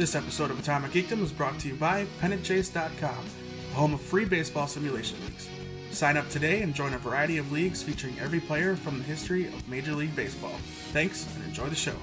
This episode of Atomic Geekdom is brought to you by PennantChase.com, the home of free baseball simulation leagues. Sign up today and join a variety of leagues featuring every player from the history of Major League Baseball. Thanks and enjoy the show.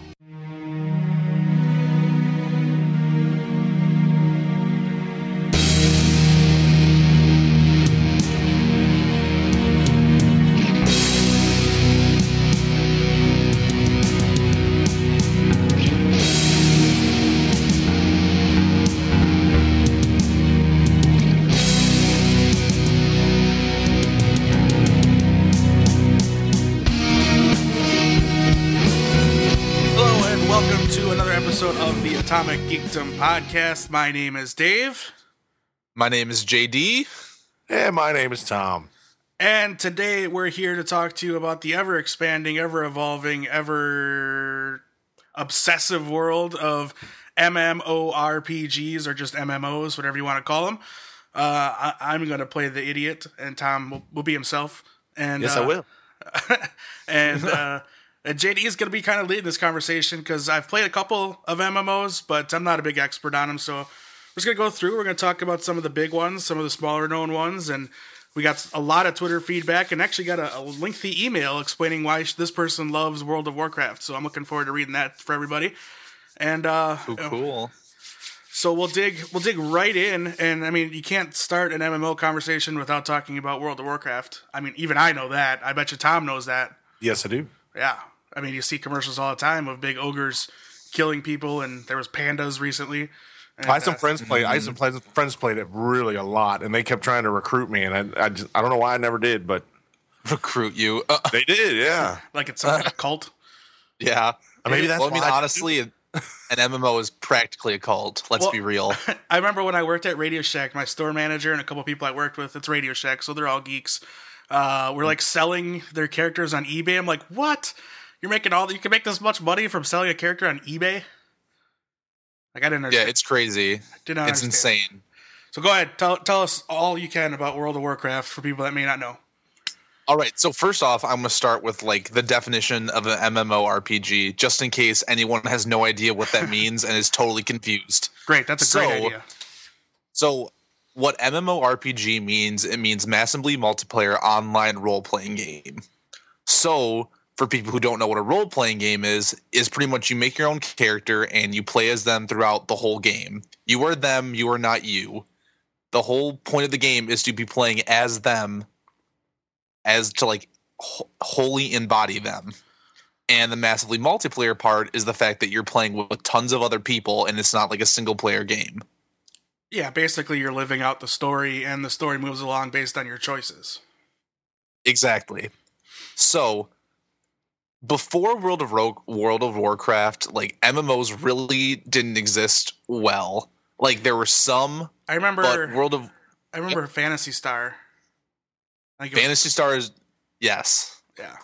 Of the Atomic Geekdom podcast. My name is Dave, My name is JD. And my name is Tom. and today we're here to talk to you about the ever expanding, ever evolving, ever obsessive world of MMORPGs or just MMOs, whatever you want to call them. Uh, I, I'm going to play the idiot, and Tom will, will be himself. And Yes, uh, I will. and uh, and JD is going to be kind of leading this conversation because I've played a couple of MMOs, but I'm not a big expert on them. So we're just going to go through. We're going to talk about some of the big ones, some of the smaller known ones, and we got a lot of Twitter feedback and actually got a, a lengthy email explaining why this person loves World of Warcraft. So I'm looking forward to reading that for everybody. And uh, Ooh, cool. so we'll dig we'll dig right in, and I mean you can't start an MMO conversation without talking about World of Warcraft. I mean even I know that. I bet you Tom knows that. Yes, I do. Yeah, I mean you see commercials all the time of big ogres killing people, and there was pandas recently. And, I had some uh, friends play. I had some friends friends played it really a lot, and they kept trying to recruit me, and I I, just, I don't know why I never did, but Recruit you. Uh, they did. Yeah, like it's some kind cult. yeah. Or maybe that's well, I mean, I didn't honestly, an MMO is practically a cult. Let's Well- be real. I remember when I worked at Radio Shack, my store manager and a couple people I worked with, it's Radio Shack, so they're all geeks. Uh, we're like selling their characters on eBay. I'm like, what? You're making all you can make this much money from selling a character on eBay? Like I didn't Yeah, it's crazy. I Did not It's understand. insane. So go ahead, tell tell us all you can about World of Warcraft for people that may not know. All right. So first off, I'm going to start with like the definition of an MMORPG, just in case anyone has no idea what that means and is totally confused. Great, that's a great So- idea. So, what MMORPG means, it means massively multiplayer online role playing game. So, for people who don't know what a role playing game is, is pretty much you make your own character and you play as them throughout the whole game. You are them, you are not you. The whole point of the game is to be playing as them, as to like wh- wholly embody them. And the massively multiplayer part is the fact that you're playing with tons of other people and it's not like a single player game. Yeah, basically you're living out the story, and the story moves along based on your choices. Exactly. So before World of Ro- World of Warcraft, like MMOs really didn't exist well. Like there were some, I remember. but World of I remember Phantasy Star. Like it was- Phantasy Stars, yes, yeah.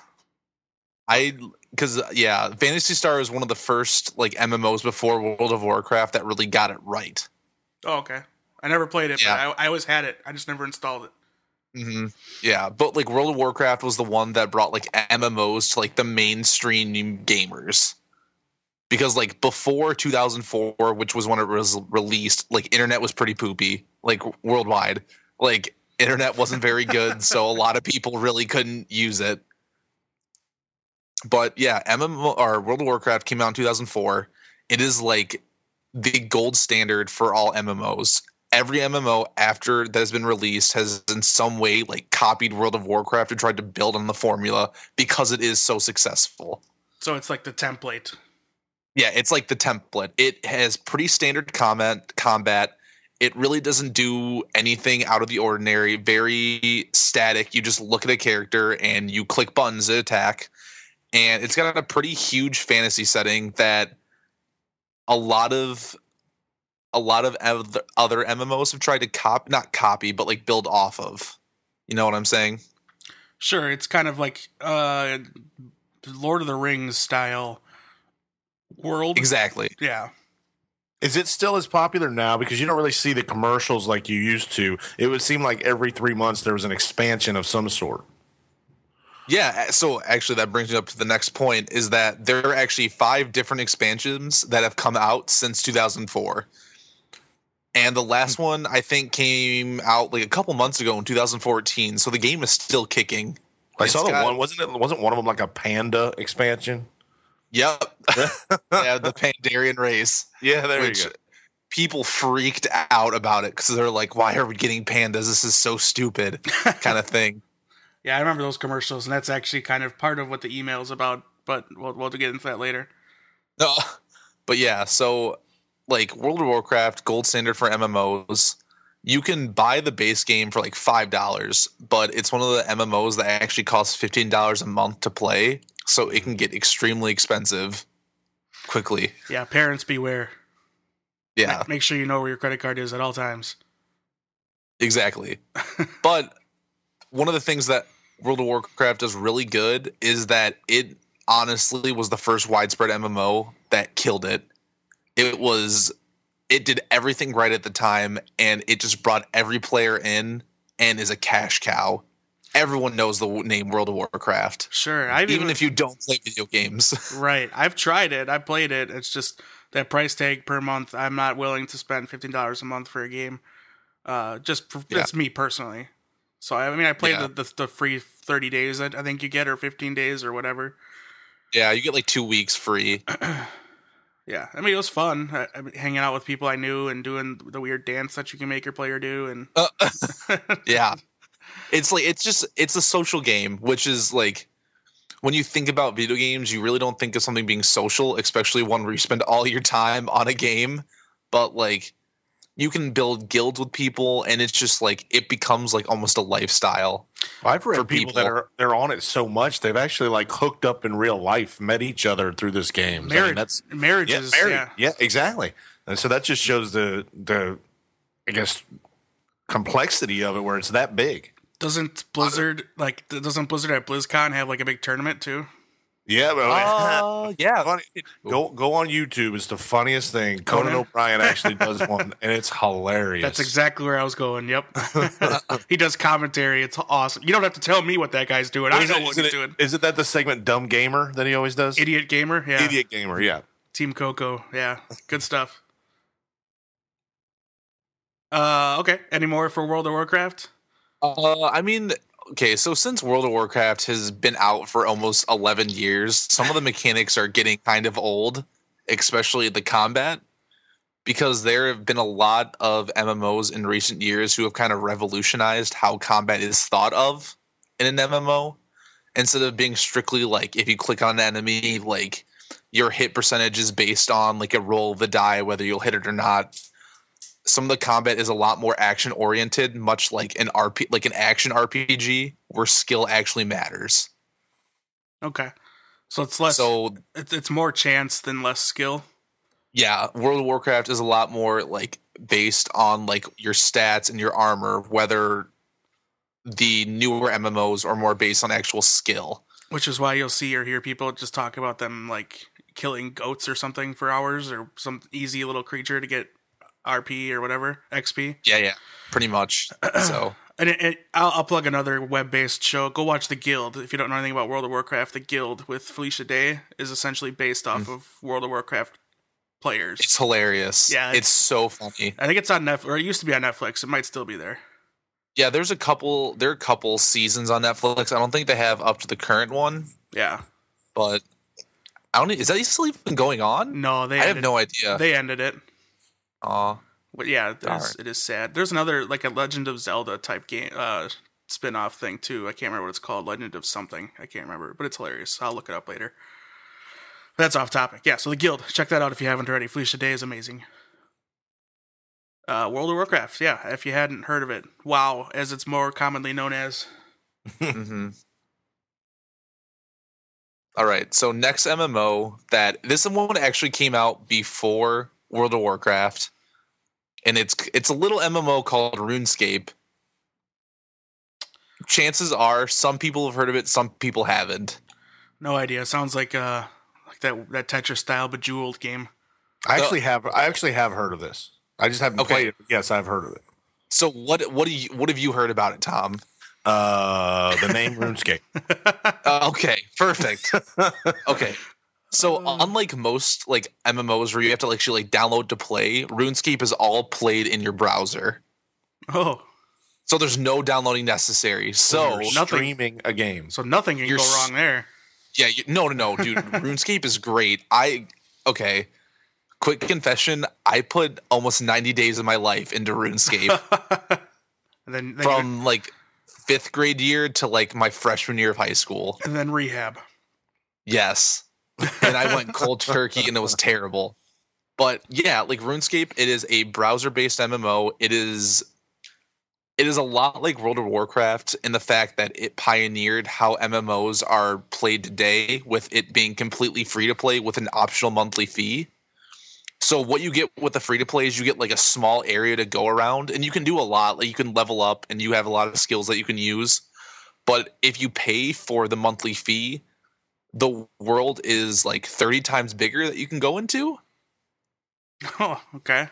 I because yeah, Phantasy Star is one of the first like MMOs before World of Warcraft that really got it right. Oh, okay. I never played it, Yeah. but I, I always had it. I just never installed it. Hmm Yeah, but like World of Warcraft was the one that brought like MMOs to like the mainstream gamers. Because like before 2004, which was when it was released, like internet was pretty poopy, like worldwide. Like internet wasn't very good, so a lot of people really couldn't use it. But yeah, MMO or World of Warcraft came out in 2004. It is like the gold standard for all MMOs every MMO after that has been released has in some way like copied World of Warcraft and tried to build on the formula because it is so successful. So it's like the template. Yeah, it's like the template. It has pretty standard comment combat. It really doesn't do anything out of the ordinary. Very static. You just look at a character and you click buttons to attack. And it's got a pretty huge fantasy setting that a lot of a lot of other other MMOs have tried to copy, not copy, but like build off of. You know what I'm saying? Sure, it's kind of like uh Lord of the Rings style world. Exactly. Yeah. Is it still as popular now? Because you don't really see the commercials like you used to. It would seem like every three months there was an expansion of some sort. Yeah, so actually that brings me up to the next point is that there are actually five different expansions that have come out since 2004. And the last hmm. one I think came out like a couple months ago in 2014, so the game is still kicking. I It's saw the got- one. Wasn't it? Wasn't one of them like a panda expansion? Yep. yeah, the Pandaren race. Yeah, there which people freaked out about it because they're like, "Why are we getting pandas? This is so stupid," kind of thing. Yeah, I remember those commercials, and that's actually kind of part of what the email's about. But we'll we'll get into that later. No, but yeah, so like World of Warcraft, gold standard for MMOs. You can buy the base game for like five dollars, but it's one of the MMOs that actually costs fifteen dollars a month to play, so it can get extremely expensive quickly. Yeah, parents beware. Yeah, Make sure you know where your credit card is at all times. exactly. but one of the things that World of Warcraft does really good is that it honestly was the first widespread MMO that killed it. It was it did everything right at the time and it just brought every player in and is a cash cow. Everyone knows the name World of Warcraft. Sure, I've Even if you don't play video games. right, I've tried it. I played it. It's just that price tag per month. I'm not willing to spend fifteen dollars a month for a game. Uh, just for, Yeah. that's me personally. So I mean, I played Yeah. the, the the free thirty days that I think you get, or fifteen days, or whatever. yeah, you get like 2 weeks free. Yeah, I mean it was fun I, I mean, hanging out with people I knew and doing the weird dance that you can make your player do. And Uh, yeah it's like it's just it's a social game which is like when you think about video games you really don't think of something being social especially one where you spend all your time on a game but like you can build guilds with people and it's just like it becomes like almost a lifestyle I've read for people, that are they're on it so much they've actually like hooked up in real life, met each other through this game. I mean, marriage, that's yeah, marriages, married. yeah. yeah, exactly. And so that just shows the the I guess complexity of it where it's that big. Doesn't Blizzard like doesn't Blizzard at BlizzCon have like a big tournament too? Yeah, but uh, yeah Funny. Go go on YouTube. It's the funniest thing. Conan, Conan? O'Brien actually does one, and it's hilarious. That's exactly where I was going. Yep, he does commentary. It's awesome. You don't have to tell me what that guy's doing. I Is know it- what isn't he's it- doing. Isn't that the segment "Dumb Gamer" that he always does? Idiot gamer, yeah. Idiot Gamer. Yeah. Team Coco, yeah, good stuff. Uh, okay. Any more for World of Warcraft? Uh, I mean, okay, so since World of Warcraft has been out for almost 11 years, some of the mechanics are getting kind of old, especially the combat, because there have been a lot of MMOs in recent years who have kind of revolutionized how combat is thought of in an MMO. Instead of being strictly like if you click on an enemy, like your hit percentage is based on like a roll of the die, whether you'll hit it or not some of the combat is a lot more action oriented, much like an RP, like an action RPG, where skill actually matters. Okay. So it's less. So it's, it's more chance than less skill. yeah, World of Warcraft is a lot more like based on like your stats and your armor, whether the newer MMOs are more based on actual skill. Which is why you'll see or hear people just talk about them like killing goats or something for hours or some easy little creature to get RP or whatever XP. Yeah, yeah, pretty much. So And it, it, I'll, I'll plug another web-based show. Go watch The Guild. If you don't know anything about World of Warcraft, The Guild with Felicia Day is essentially based off mm. of World of Warcraft players. it's hilarious. Yeah, it's, it's- so funny. I think it's on Netflix, or it used to be on Netflix. It might still be there. Yeah, there's a couple. There are a couple seasons on Netflix. I don't think they have up to the current one, Yeah. but I don't. Is that still even going on? No, they I have no idea. they ended it. Aw. But yeah, it is, it is sad. There's another like a Legend of Zelda type game uh spin-off thing too. I can't remember what it's called. Legend of something. I can't remember, but it's hilarious. I'll look it up later. That's off topic. Yeah, so the Guild. Check that out if you haven't already. Felicia Day is amazing. Uh, World of Warcraft. Yeah, if you hadn't heard of it. WoW, as it's more commonly known as. hmm All right. So next MMO that this one actually came out before World of Warcraft, and it's it's a little MMO called RuneScape. Chances are some people have heard of it, some people haven't. No idea. Sounds like uh like that that Tetris style bejeweled game. I actually have. I actually have heard of this. I just haven't Okay. played it. Yes, I've heard of it. So what what do you what have you heard about it, Tom? Uh, the name RuneScape. Uh, okay, perfect. Okay. So mm. unlike most like MMOs where you have to actually like download to play, RuneScape is all played in your browser. Oh, So there's no downloading necessary. So You're nothing- streaming a game. so nothing can You're go wrong there. yeah, you, no, no, no, dude. RuneScape is great. I okay. Quick confession: I put almost 90 days of my life into RuneScape and then, then from like fifth grade year to like my freshman year of high school. and then rehab. Yes. And I went cold turkey and it was terrible. But yeah, like RuneScape, it is a browser-based MMO. It is it is a lot like World of Warcraft in the fact that it pioneered how MMOs are played today with it being completely free to play with an optional monthly fee. So what you get with the free to play is you get like a small area to go around and you can do a lot. Like you can level up and you have a lot of skills that you can use. But if you pay for the monthly fee, the world is like 30 times bigger that you can go into Oh, okay.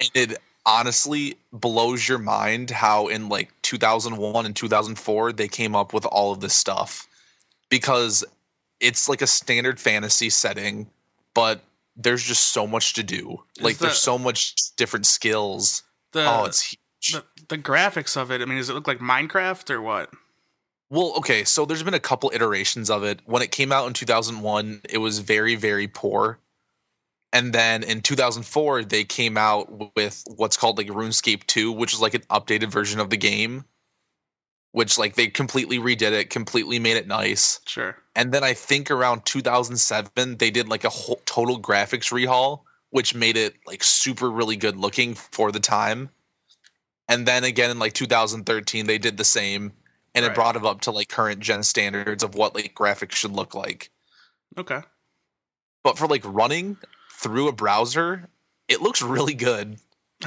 and it honestly blows your mind how in like 2001 and 2004 they came up with all of this stuff because it's like a standard fantasy setting but there's just so much to do like the- there's so much different skills The, oh it's huge the the graphics of it. I mean, does it look like Minecraft or what? Well, okay, so there's been a couple iterations of it. When it came out in 2001, it was very, very poor. And then in 2004, they came out with what's called like RuneScape 2, which is like an updated version of the game, which like they completely redid it, completely made it nice. Sure. And then I think around 2007, they did like a whole total graphics rehaul, which made it like super really good looking for the time. And then again in like 2013, they did the same, and Right. it brought it up to like current gen standards of what like graphics should look like. Okay. But for like running through a browser, it looks really good.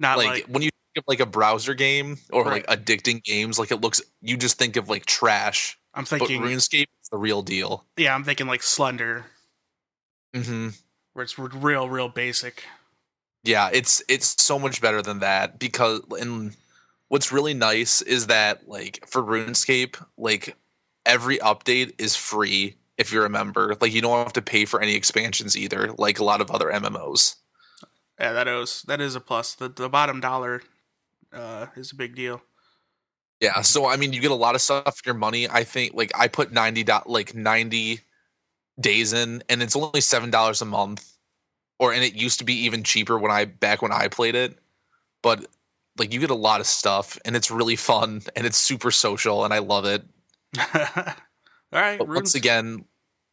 Not like, like, when you think of like a browser game or Right. like addicting games, like it looks, you just think of like trash. I'm But thinking. RuneScape is the real deal. yeah, I'm thinking like Slender, Mm-hmm. where it's real, real basic. Yeah, it's it's so much better than that because and what's really nice is that like for RuneScape, like every update is free if you're a member. Like you don't have to pay for any expansions either, like a lot of other MMOs. Yeah, that is that is a plus. The the bottom dollar uh, is a big deal. Yeah, so I mean you get a lot of stuff for your money. I think like I put 90 dot like 90 days in and it's only $7 a month. Or and it used to be even cheaper when I back when I played it. But like you get a lot of stuff and it's really fun and it's super social and I love it. All right. Once again,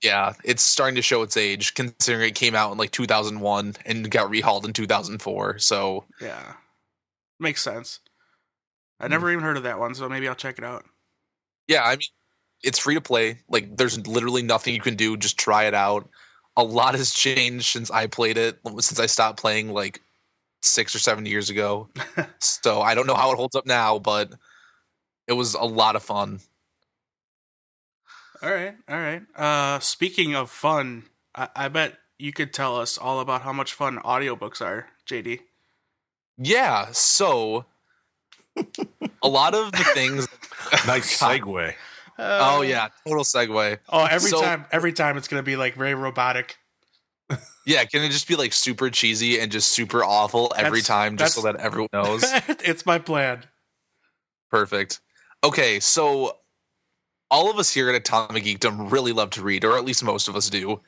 yeah, it's starting to show its age considering it came out in like 2001 and got rehauled in 2004. So, Yeah, makes sense. I Hmm. never even heard of that one, so maybe I'll check it out. yeah, I mean, it's free to play. Like, there's literally nothing you can do. Just try it out. A lot has changed since I played it, since I stopped playing like six or seven years ago. so, I don't know how it holds up now, but it was a lot of fun. All right, all right. Uh, speaking of fun, I, I bet you could tell us all about how much fun audiobooks are, JD. Yeah, so a lot of the things. Nice segue. Oh, yeah, total segue. Oh, every So- time, every time it's gonna be like very robotic. Yeah, can it just be like super cheesy and just super awful every That's- time just so that everyone knows? it's my plan. Perfect. Okay, so all of us here at Atomic Geekdom really love to read, or at least most of us do.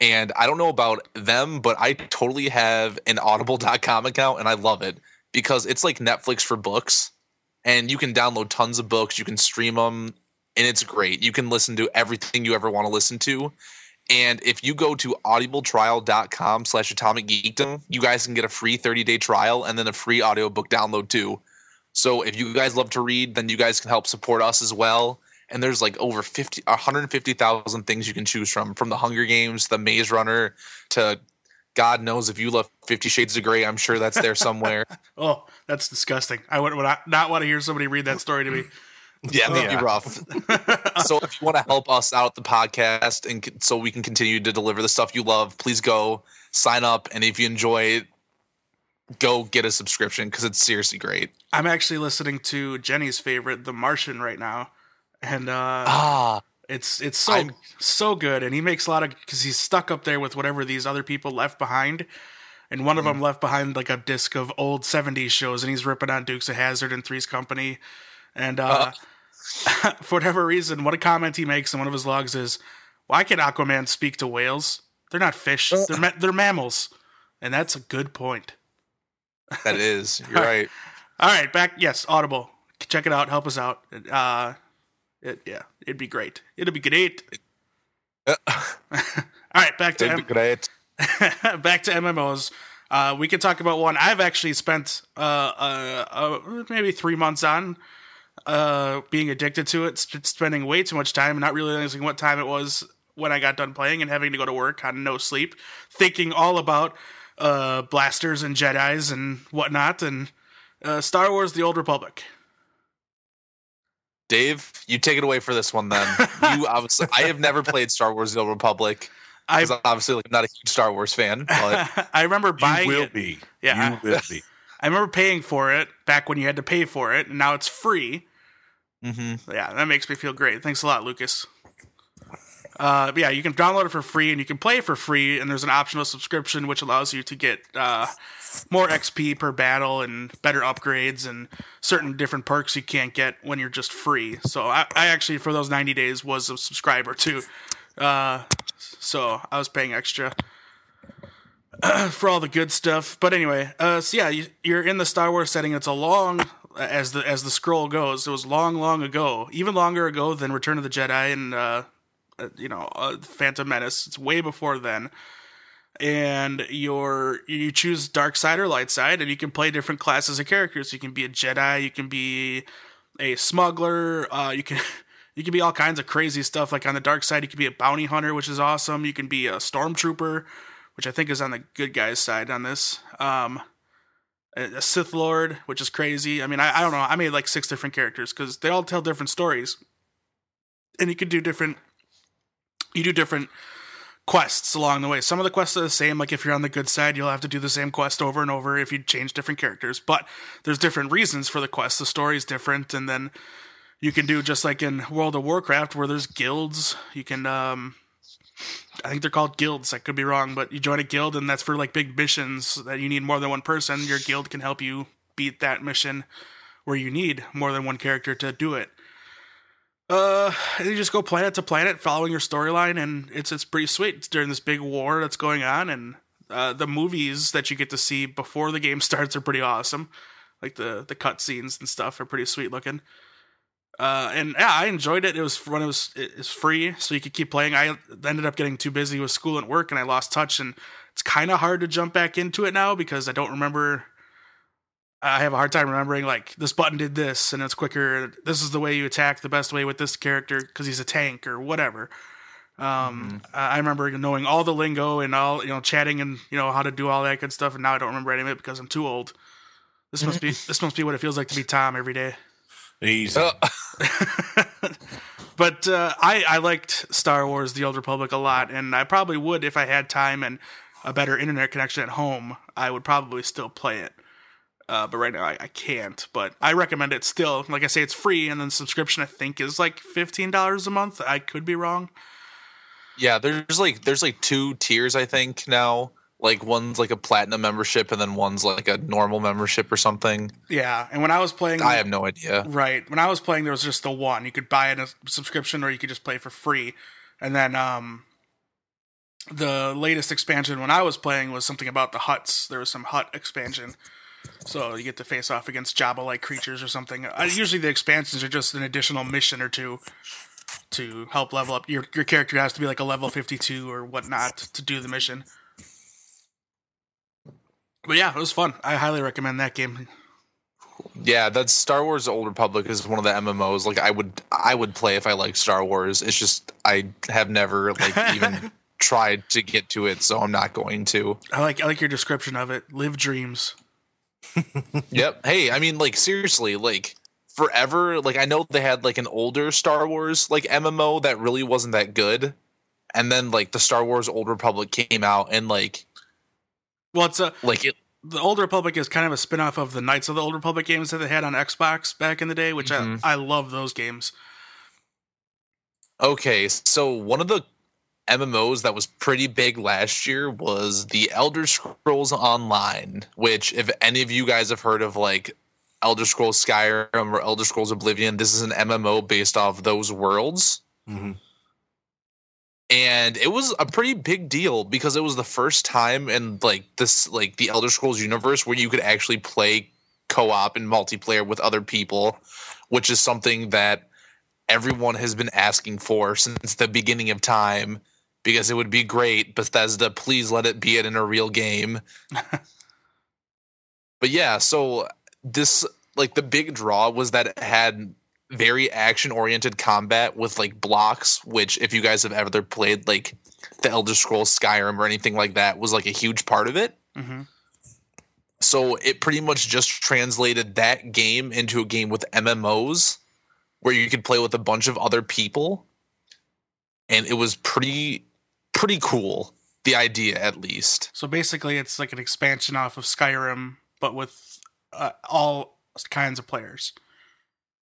And I don't know about them, but I totally have an audible.com account and I love it because it's like Netflix for books. And you can download tons of books, you can stream them, and it's great. You can listen to everything you ever want to listen to. And if you go to audibletrial.com slash atomic geekdom, you guys can get a free 30 day trial and then a free audiobook download too. So if you guys love to read, then you guys can help support us as well. And there's like over 50, 150,000 things you can choose from, from the Hunger Games, the Maze Runner, to God knows if you love Fifty Shades of Grey, I'm sure that's there somewhere. Oh, that's disgusting. I would, would not want to hear somebody read that story to me. yeah, that'd Yeah. be rough. so if you want to help us out the podcast and so we can continue to deliver the stuff you love, please go sign up. And if you enjoy go get a subscription because it's seriously great. I'm actually listening to Jenny's favorite, The Martian, right now, and uh, Ah, it's it's so I'm- so good, and he makes a lot of because he's stuck up there with whatever these other people left behind, and one of Mm. them left behind like a disc of old '70s shows, and he's ripping on Dukes of Hazzard and Three's Company, and uh, for whatever reason, what a comment he makes in one of his logs is, "Why can Aquaman speak to whales? They're not fish; Uh. they're ma- they're mammals," and that's a good point. that is. You're right. All right, back. Yes, Audible. Check it out. Help us out. Uh, it, yeah, it'd be great. It'd be great. All right, back to That'd M- be great. back to MMOs. Uh, we can talk about one I've actually spent uh, uh, uh, maybe three months on uh, being addicted to it, sp- spending way too much time and not realizing what time it was when I got done playing and having to go to work on no sleep, thinking all about uh, blasters and Jedi's and whatnot, and uh, Star Wars: The Old Republic. Dave, you take it away for this one then. You obviously, I have never played Star Wars: The Old Republic I because obviously, like, I'm not a huge Star Wars fan. But I remember buying. You buying will it. be. Yeah. You will be. I remember paying for it back when you had to pay for it, and now it's free. Mhm. Yeah, that makes me feel great. Thanks a lot, Lucas. Uh, yeah, you can download it for free and you can play it for free, and there's an optional subscription which allows you to get uh, more XP per battle and better upgrades and certain different perks you can't get when you're just free. So I, I actually, for those 90 days, was a subscriber too. Uh, so I was paying extra for all the good stuff. But anyway, uh, so yeah, you, you're in the Star Wars setting. It's a long, as the as the scroll goes. It was long, long ago, even longer ago than Return of the Jedi and uh, uh, you know uh, Phantom Menace. It's way before then. And you're you choose dark side or light side, and you can play different classes of characters. You can be a Jedi, you can be a smuggler, uh, you can you can be all kinds of crazy stuff. Like on the dark side, you can be a bounty hunter, which is awesome. You can be a stormtrooper, which I think is on the good guys' side on this. Um, a, Sith Lord, which is crazy. I mean, I, I don't know. I made like six different characters because they all tell different stories, and you can do different. You do different quests along the way. Some of the quests are the same. Like if you're on the good side, you'll have to do the same quest over and over if you change different characters. But there's different reasons for the quest. The story's different, and then you can do just like in World of Warcraft where there's guilds. You can um I think they're called guilds. I could be wrong, but you join a guild and that's for like big missions that you need more than one person. Your guild can help you beat that mission where you need more than one character to do it. Uh, and you just go planet to planet, following your storyline, and it's it's pretty sweet. It's during this big war that's going on, and uh, the movies that you get to see before the game starts are pretty awesome. Like the the cutscenes and stuff are pretty sweet looking. Uh, and yeah, I enjoyed it. It was when it was it was free, so you could keep playing. I ended up getting too busy with school and work, and I lost touch. And it's kind of hard to jump back into it now because I don't remember. I have a hard time remembering like this button did this, and it's quicker. This is the way you attack the best way with this character because he's a tank or whatever. Um, I I remember knowing all the lingo and all you know, chatting and you know how to do all that good stuff, and now I don't remember any of it because I'm too old. This must be this must be what it feels like to be Tom every day. Easy. Uh, but uh, I I liked Star Wars: The Old Republic a lot, and I probably would if I had time and a better internet connection at home. I would probably still play it. Uh, but right now I, I can't. But I recommend it still. Like I say, it's free, and then subscription I think is like fifteen dollars a month. I could be wrong. yeah, there's like there's like two tiers I think now. Like one's like a platinum membership, and then one's like a normal membership or something. Yeah, and when I was playing, I have no idea. Right. When I was playing, there was just the one. You could buy a subscription, or you could just play for free. And then um, the latest expansion when I was playing was something about the Hutts. There was some Hutt expansion, so you get to face off against Jabba-like creatures or something. Uh, usually, the expansions are just an additional mission or two to help level up. Your your character has to be like a level fifty-two or whatnot to do the mission. But yeah, it was fun. I highly recommend that game. Yeah, that's Star Wars: The Old Republic is one of the MMOs. Like I would I would play if I like Star Wars. It's just I have never like even tried to get to it, so I'm not going to. I like I like your description of it. Live dreams. Yep. Hey, I mean, like seriously, like forever. Like I know they had like an older Star Wars like MMO that really wasn't that good, and then like the Star Wars Old Republic came out, and like Well, it's a like it the Old Republic is kind of a spin-off of the Knights of the Old Republic games that they had on Xbox back in the day, which Mhm. I I love those games. Okay, so one of the MMOs that was pretty big last year was the Elder Scrolls Online, which if any of you guys have heard of like Elder Scrolls Skyrim or Elder Scrolls Oblivion, this is an MMO based off those worlds. Mm-hmm. And it was a pretty big deal because it was the first time in like this like the Elder Scrolls universe where you could actually play co-op and multiplayer with other people, which is something that everyone has been asking for since the beginning of time because it would be great Bethesda please let it be it in a real game. but yeah, so this like the big draw was that it had very action oriented combat with like blocks which if you guys have ever played like the Elder Scrolls Skyrim or anything like that was like a huge part of it. hmm So it pretty much just translated that game into a game with MMOs where you could play with a bunch of other people. And it was pretty pretty cool. The idea at least. So basically, it's like an expansion off of Skyrim, but with uh, all kinds of players.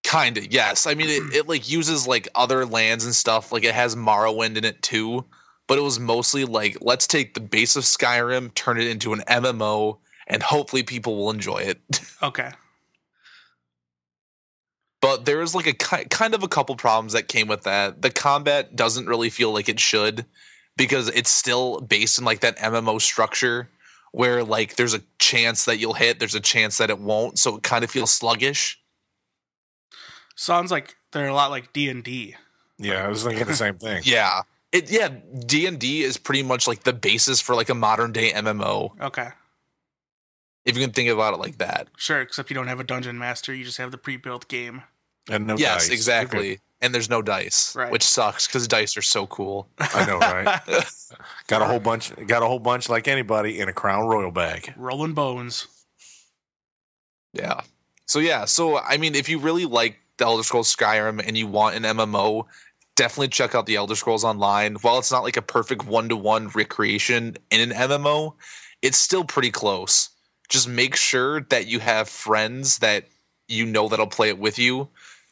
Kinda, yes. I mean it, hmm. it like uses like other lands and stuff. Like it has Morrowind in it too. But it was mostly like, let's take the base of Skyrim, turn it into an MMO, and hopefully people will enjoy it. Okay. but there is like a kind of a couple problems that came with that. The combat doesn't really feel like it should because it's still based in like that MMO structure where like there's a chance that you'll hit, there's a chance that it won't, so it kind of feels sluggish. Sounds like they're a lot like D and D. Yeah, I was thinking the same thing. Yeah. It yeah, D&D is pretty much like the basis for like a modern day MMO Okay. if you can think about it like that. Sure, except you don't have a dungeon master, you just have the pre-built game. And no dice. yes, dice. exactly. And there's no dice, Right. which sucks cuz dice are so cool. I know, right? got a whole bunch. Got a whole bunch like anybody in a Crown Royal bag. Rolling bones. Yeah. So yeah, so I mean, if you really like the Elder Scrolls Skyrim and you want an MMO, definitely check out the Elder Scrolls Online. While it's not like a perfect one-to-one recreation in an MMO, it's still pretty close. Just make sure that you have friends that you know that'll play it with you,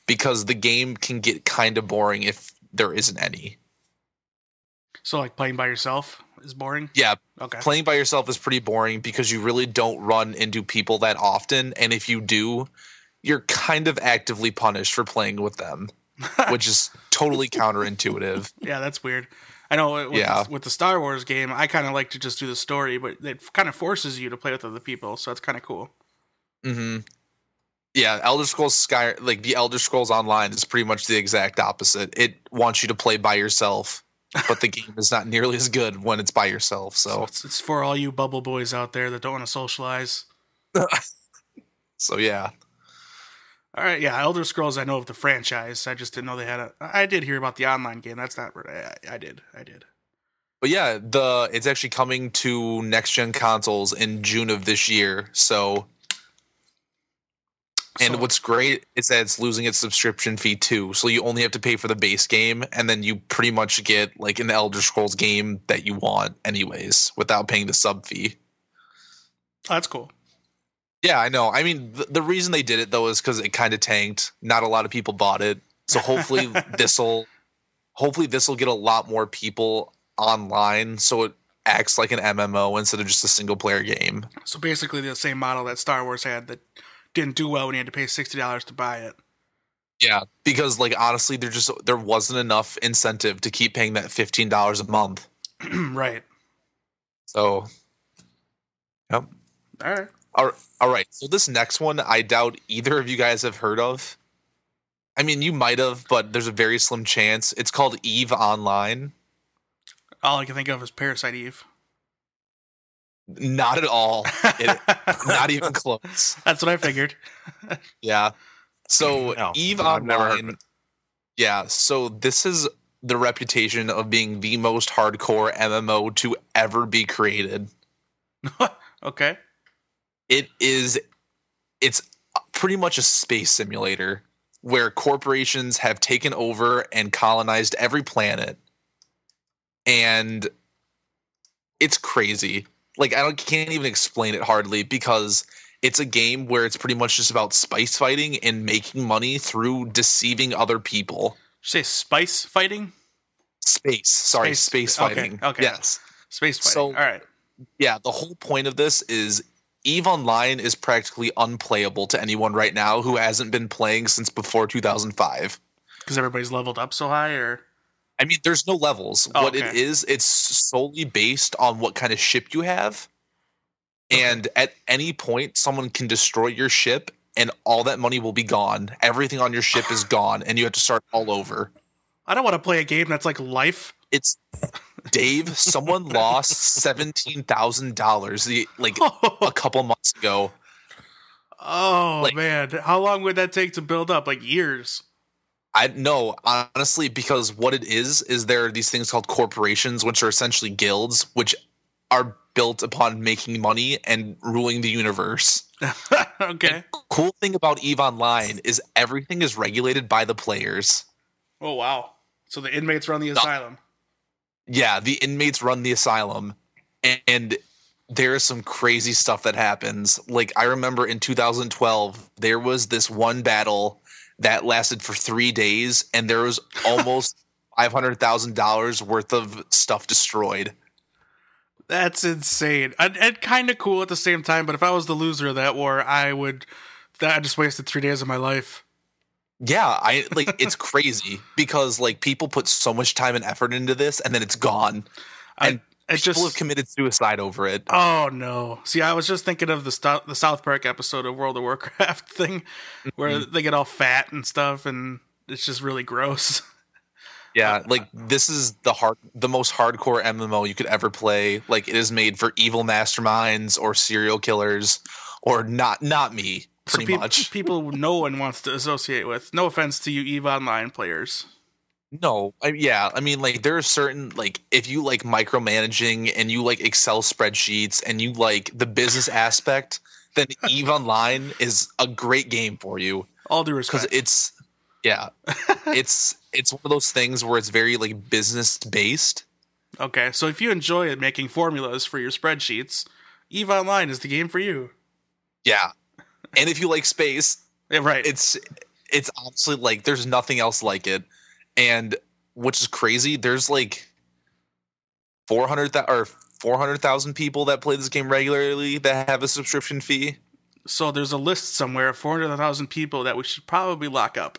because the game can get kind of boring if there isn't any. So like playing by yourself is boring. Yeah, Okay. playing by yourself is pretty boring because you really don't run into people that often and if you do you're kind of actively punished for playing with them which is totally counterintuitive yeah, that's weird. I know with, Yeah. with the Star Wars game, I kind of like to just do the story, but it kind of forces you to play with other people, so that's kind of cool. hmm yeah elder scrolls sky like the elder scrolls online is pretty much the exact opposite it wants you to play by yourself but the game is not nearly as good when it's by yourself So so it's, it's for all you bubble boys out there that don't want to socialize. so yeah All right, yeah, Elder Scrolls. I know of the franchise. I just didn't know they had a. I did hear about the online game. That's not. I, I did. I did. But yeah, the it's actually coming to next gen consoles in June of this year. So and So- what's great is that it's losing its subscription fee too. So you only have to pay for the base game and then you pretty much get like an Elder Scrolls game that you want anyways without paying the sub fee. Oh, that's cool. Yeah, I know. I mean, the, the reason they did it though is cuz it kind of tanked. Not a lot of people bought it. So hopefully this'll hopefully this'll get a lot more people online so it acts like an MMO instead of just a single player game. So basically, the same model that Star Wars had that didn't do well when you had to pay sixty dollars to buy it. Yeah, because like honestly, there just there wasn't enough incentive to keep paying that fifteen dollars a month. right. So, yep. All right. All, all right. So this next one, I doubt either of you guys have heard of. I mean, you might have, but there's a very slim chance. It's called Eve Online. All I can think of is Parasite Eve. Not at all. It, not even close. That's what I figured. Yeah. So No, Eve I've never heard of Online. it. Yeah. So this is the reputation of being the most hardcore MMO to ever be created. okay. It is it's pretty much a space simulator where corporations have taken over and colonized every planet and it's crazy like I don't can't even explain it hardly because it's a game where it's pretty much just about spice fighting and making money through deceiving other people. You say spice fighting? Space, sorry, Space- space, okay, fighting. okay. Yes. Space fighting. So- All right. Yeah, the whole point of this is Eve Online is practically unplayable to anyone right now who hasn't been playing since before 2005. Because everybody's leveled up so high, or I mean, there's no levels. Oh, what it okay. is, it's solely based on what kind of ship you have. And at any point, someone can destroy your ship, and all that money will be gone. Everything on your ship is gone, and you have to start all over. I don't want to play a game that's like life. It's Dave. Someone lost seventeen thousand dollars like oh a couple months ago. Oh, like- man, how long would that take to build up? Like years. I no, honestly, because what it is is there are these things called corporations, which are essentially guilds, which are built upon making money and ruling the universe. okay. Cool thing about Eve Online is everything is regulated by the players. Oh wow. So the inmates run the asylum. Yeah, the inmates run the asylum, and there is some crazy stuff that happens. Like I remember in 2012, there was this one battle that lasted for three days, and there was almost five hundred thousand dollars worth of stuff destroyed. That's insane. And, and kind of cool at the same time. But if I was the loser of that war, I would. That I just wasted three days of my life. Yeah, I like it's crazy because like people put so much time and effort into this, and then it's gone. I, And it People just have committed suicide over it. Oh no! See, I was just thinking of the Sto- the South Park episode of World of Warcraft thing, where Mm-hmm. they get all fat and stuff, and it's just really gross. Yeah, like this is the hard, the most hardcore MMO you could ever play. Like it is made for evil masterminds or serial killers, or not, not me, pretty so peop- much. people no one wants to associate with. No offense to you, Eve Online players. No, I, yeah, I mean, like there are certain like if you like micromanaging and you like Excel spreadsheets and you like the business aspect, then Eve Online is a great game for you. All due respect, because it's yeah it's it's one of those things where it's very like business based okay, so if you enjoy making formulas for your spreadsheets, Eve Online is the game for you. yeah and if you like space Yeah, right. it's it's honestly like there's nothing else like it and which is crazy there's like 400 or 400,000 people that play this game regularly that have a subscription fee so there's a list somewhere of 400,000 people that we should probably lock up.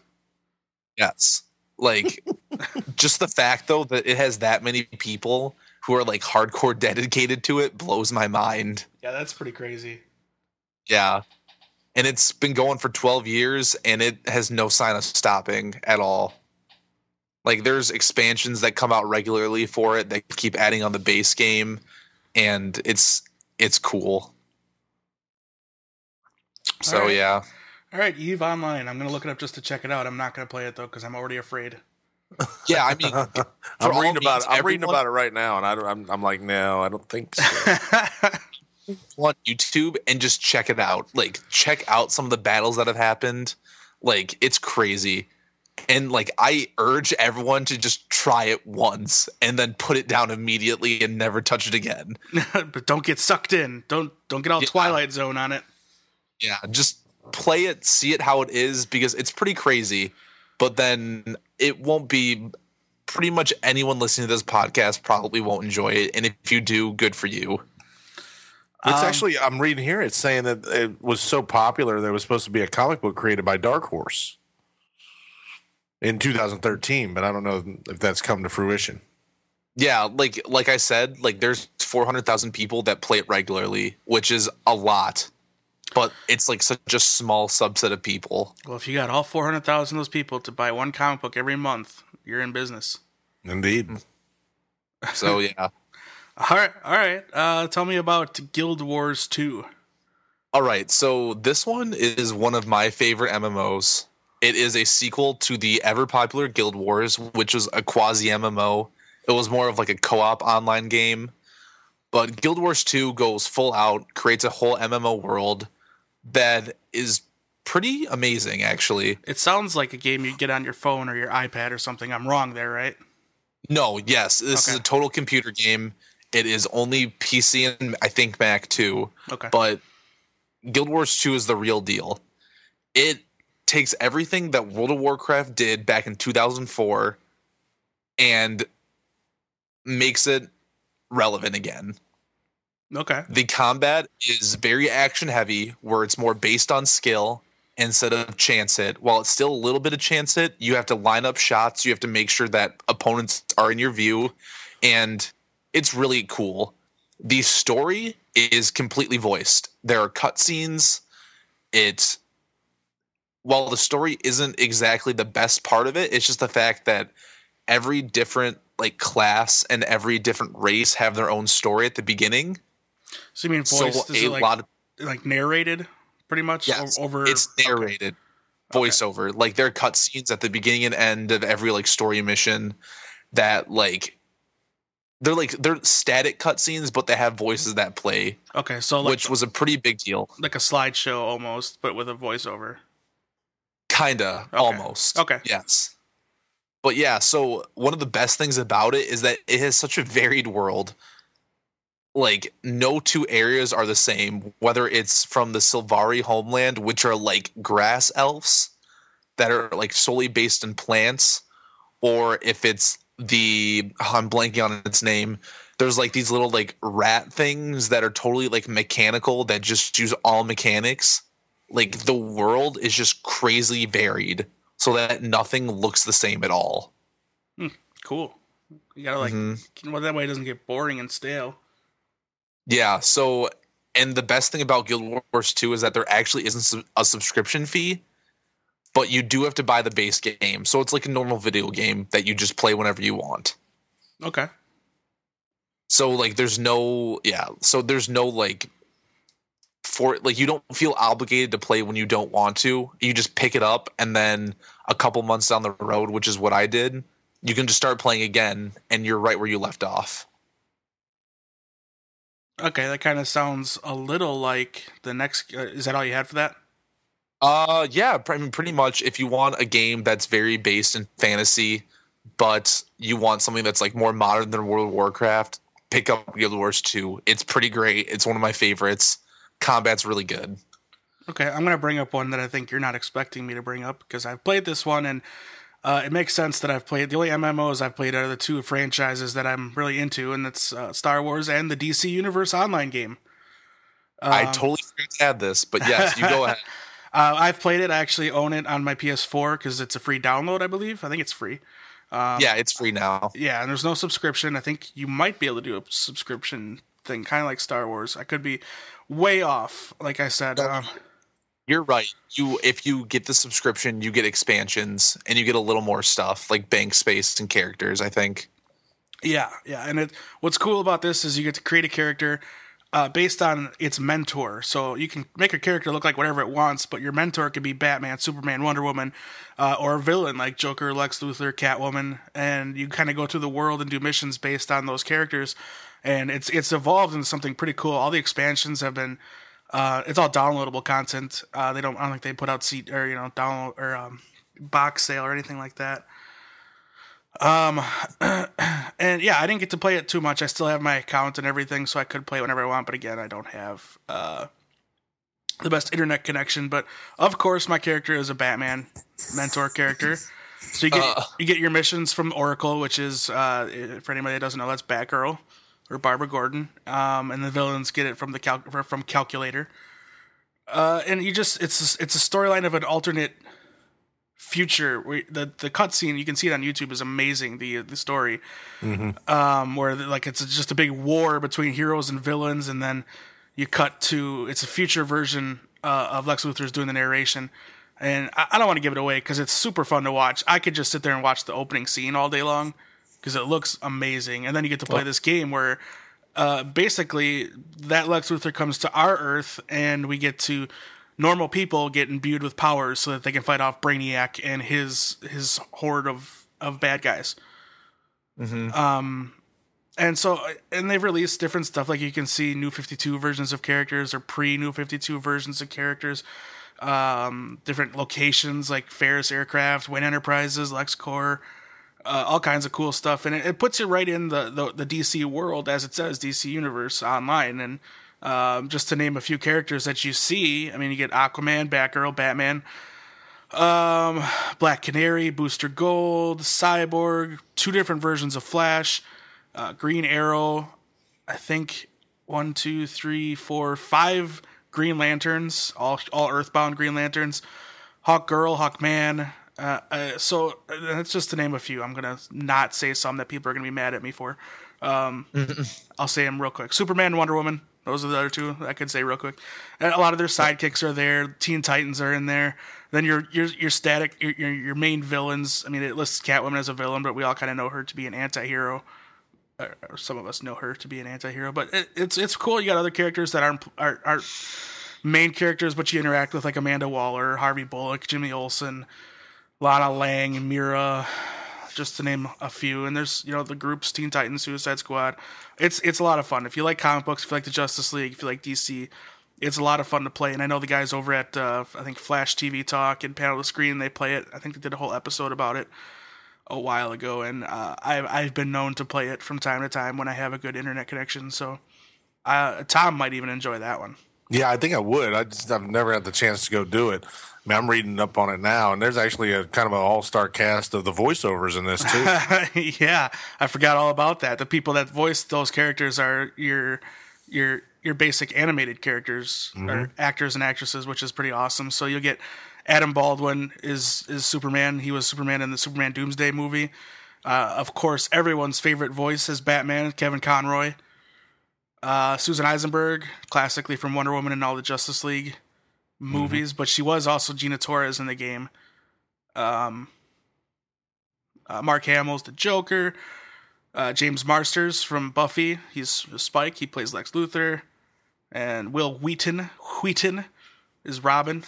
yes like just the fact though that it has that many people who are like hardcore dedicated to it blows my mind Yeah, that's pretty crazy. Yeah. And it's been going for 12 years and it has no sign of stopping at all. Like there's expansions that come out regularly for it that keep adding on the base game and it's it's cool. So Alright. yeah. All right, Eve Online. I'm gonna look it up just to check it out. I'm not gonna play it though because I'm already afraid. Yeah, I mean I'm reading about means, it. I'm reading about it right now, and I don't, I'm, I'm like, no, I don't think so. on YouTube and just check it out. Like check out some of the battles that have happened. Like it's crazy. And like I urge everyone to just try it once and then put it down immediately and never touch it again. but don't get sucked in. Don't don't get all Yeah. Twilight Zone on it. Yeah, just play it, see it how it is because it's pretty crazy. But then it won't be pretty much anyone listening to this podcast probably won't enjoy it. And if you do, good for you. It's Um, actually, I'm reading here. It's saying that it was so popular there was supposed to be a comic book created by Dark Horse in 2013, but I don't know if that's come to fruition. Yeah, like like I said, like there's 400,000 people that play it regularly, which is a lot. But it's like such a small subset of people. Well, if you got all 400,000 of those people to buy one comic book every month, you're in business. Indeed. So yeah. All right, all right. Uh, tell me about Guild Wars 2. All right, so this one is one of my favorite MMOs. It is a sequel to the ever popular Guild Wars, which was a quasi MMO. It was more of like a co-op online game. But Guild Wars 2 goes full out, creates a whole MMO world that is pretty amazing actually. It sounds like a game you get on your phone or your iPad or something. I'm wrong there, right? No, yes, this is a total computer game. It is only PC and I think Mac too. Okay. But Guild Wars 2 is the real deal. It takes everything that World of Warcraft did back in 2004 and makes it relevant again. okay. The combat is very action heavy, where it's more based on skill instead of chance hit. While it's still a little bit of chance hit, you have to line up shots. You have to make sure that opponents are in your view, and it's really cool. The story is completely voiced. There are cutscenes. It's while the story isn't exactly the best part of it, it's just the fact that every different like class and every different race have their own story at the beginning. So you mean voiced? So is a like, lot of like narrated, pretty much Yes, over? it's narrated Okay. voiceover. Like there are cutscenes at the beginning and end of every like story mission that like they're like they're static cutscenes, but they have voices that play, Okay, so like which was a pretty big deal. like a slideshow almost, but with a voiceover. Kinda, Okay. almost. Okay. Yes. But yeah, so one of the best things about it is that it has such a varied world. Like no two areas are the same, whether it's from the Sylvari homeland, which are like grass elves that are like solely based in plants, or if it's the I'm blanking on its name. There's like these little like rat things that are totally like mechanical that just use all mechanics. Like the world is just crazy varied so that nothing looks the same at all. Cool. You gotta like, Mhm. well, that way it doesn't get boring and stale. Yeah, so and the best thing about Guild Wars 2 is that there actually isn't a subscription fee, but you do have to buy the base game. So it's like a normal video game that you just play whenever you want. Okay. So like there's no yeah, so there's no like for like you don't feel obligated to play when you don't want to. You just pick it up and then a couple months down the road, which is what I did, you can just start playing again and you're right where you left off. Okay, that kind of sounds a little like the next. Uh, is that all you had for that? Uh, yeah, pr- I mean, pretty much. If you want a game that's very based in fantasy, but you want something that's like more modern than World of Warcraft, pick up Guild Wars 2. It's pretty great. It's one of my favorites. Combat's really good. Okay, I'm gonna bring up one that I think you're not expecting me to bring up because I've played this one and uh, it makes sense that I've played the only MMOs I've played are the two franchises that I'm really into, and that's uh, Star Wars and the DC Universe online game. I Um, totally forgot to add this, but yes, you go ahead. Uh, I've played it. I actually own it on my PS4 because it's a free download. I believe. I think it's free. Um, yeah, it's free now. Yeah, and there's no subscription. I think you might be able to do a subscription thing, kind of like Star Wars. I could be way off. Like I said, No. um, You're right. You if you get the subscription, you get expansions and you get a little more stuff like bank space and characters. I think. yeah, yeah. And it, what's cool about this is you get to create a character uh, based on its mentor. So you can make a character look like whatever it wants, but your mentor could be Batman, Superman, Wonder Woman, uh, or a villain like Joker, Lex Luthor, Catwoman, and you kind of go through the world and do missions based on those characters. And it's it's evolved into something pretty cool. All the expansions have been uh, it's all downloadable content. Uh, they don't. I don't think they put out seat or you know download or um, box sale or anything like that. Um, and yeah, I didn't get to play it too much. I still have my account and everything, so I could play it whenever I want. But again, I don't have uh, the best internet connection. But of course, my character is a Batman mentor character. So you get Uh. you get your missions from Oracle, which is uh, for anybody that doesn't know, that's Batgirl or Barbara Gordon. Um, and the villains get it from the cal- from Calculator. Uh, and you just it's it's a storyline of an alternate future. Where the the cutscene you can see it on YouTube is amazing. The the story, um, where like it's just a big war between heroes and villains, and then you cut to it's a future version uh, of Lex Luthor's doing the narration. And I, I don't want to give it away because it's super fun to watch. I could just sit there and watch the opening scene all day long because it looks amazing. And then you get to play this game where uh, basically that Lex Luthor comes to our Earth, and we get to normal people get imbued with powers so that they can fight off Brainiac and his his horde of of bad guys. Um, and so and they've released different stuff like you can see new 52 versions of characters or pre new 52 versions of characters um different locations like ferris aircraft wayne enterprises lexcorp uh, all kinds of cool stuff, and it, it puts you right in the, the, the DC world, as it says, DC Universe online. And um, just to name a few characters that you see, I mean, you get Aquaman, Batgirl, Batman, um, Black Canary, Booster Gold, Cyborg, two different versions of Flash, uh, Green Arrow, I think one, two, three, four, five Green Lanterns, all all Earthbound Green Lanterns, Hawk Girl, Hawk Man. Uh, uh, so that's just to name a few. I'm gonna not say some that people are gonna be mad at me for. Um, I'll say them real quick. Superman, Wonder Woman. Those are the other two I could say real quick. And a lot of their sidekicks are there. Teen Titans are in there. Then your your your static your your, your main villains. I mean, it lists Catwoman as a villain, but we all kind of know her to be an anti-hero. Or some of us know her to be an anti-hero, but it, it's it's cool. You got other characters that aren't aren't, aren't main characters, but you interact with like Amanda Waller, Harvey Bullock, Jimmy Olsen, Lana Lang, Mira, just to name a few. And there's you know the groups Teen Titans, Suicide Squad. It's it's a lot of fun. If you like comic books, if you like the Justice League, if you like DC, it's a lot of fun to play. And I know the guys over at uh, I think Flash TV Talk and Panel the Screen they play it. I think they did a whole episode about it a while ago, and uh, I've I've been known to play it from time to time when I have a good internet connection. So uh, Tom might even enjoy that one. Yeah, I think I would. I just I've never had the chance to go do it. I mean, I'm reading up on it now, and there's actually a kind of an all star cast of the voiceovers in this too. yeah, I forgot all about that. The people that voice those characters are your your your basic animated characters or actors and actresses, which is pretty awesome. So you'll get Adam Baldwin is is Superman. He was Superman in the Superman Doomsday movie. Uh, of course, everyone's favorite voice is Batman, Kevin Conroy. Uh, Susan Eisenberg, classically from Wonder Woman and all the Justice League movies, but she was also Gina Torres in the game. Um, uh, Mark Hamill's the Joker. Uh, James Marsters from Buffy, he's Spike. He plays Lex Luthor, and Wil Wheaton, Wheaton, is Robin.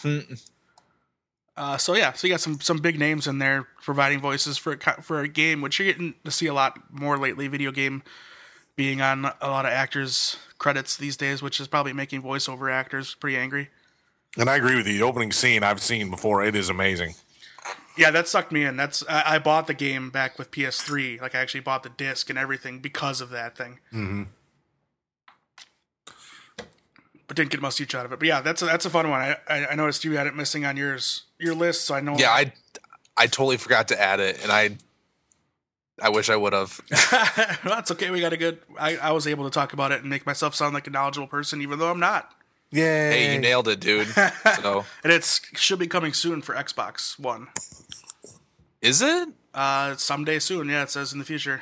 Uh, so yeah, so you got some some big names in there providing voices for a, for a game, which you're getting to see a lot more lately. Video game being on a lot of actors' credits these days, which is probably making voiceover actors pretty angry. And I agree with you. The opening scene I've seen before. It is amazing. Yeah, that sucked me in. That's I, I bought the game back with PS3. Like I actually bought the disc and everything because of that thing. Mm-hmm. But didn't get much use out of it. But yeah, that's a, that's a fun one. I, I I noticed you had it missing on yours your list, so I know. Yeah, I I totally forgot to add it, and I I wish I would have. well, that's okay. We got a good. I, I was able to talk about it and make myself sound like a knowledgeable person, even though I'm not. Yay! Hey, you nailed it, dude. So And it's should be coming soon for Xbox One. is it? Uh, someday soon. Yeah, it says in the future.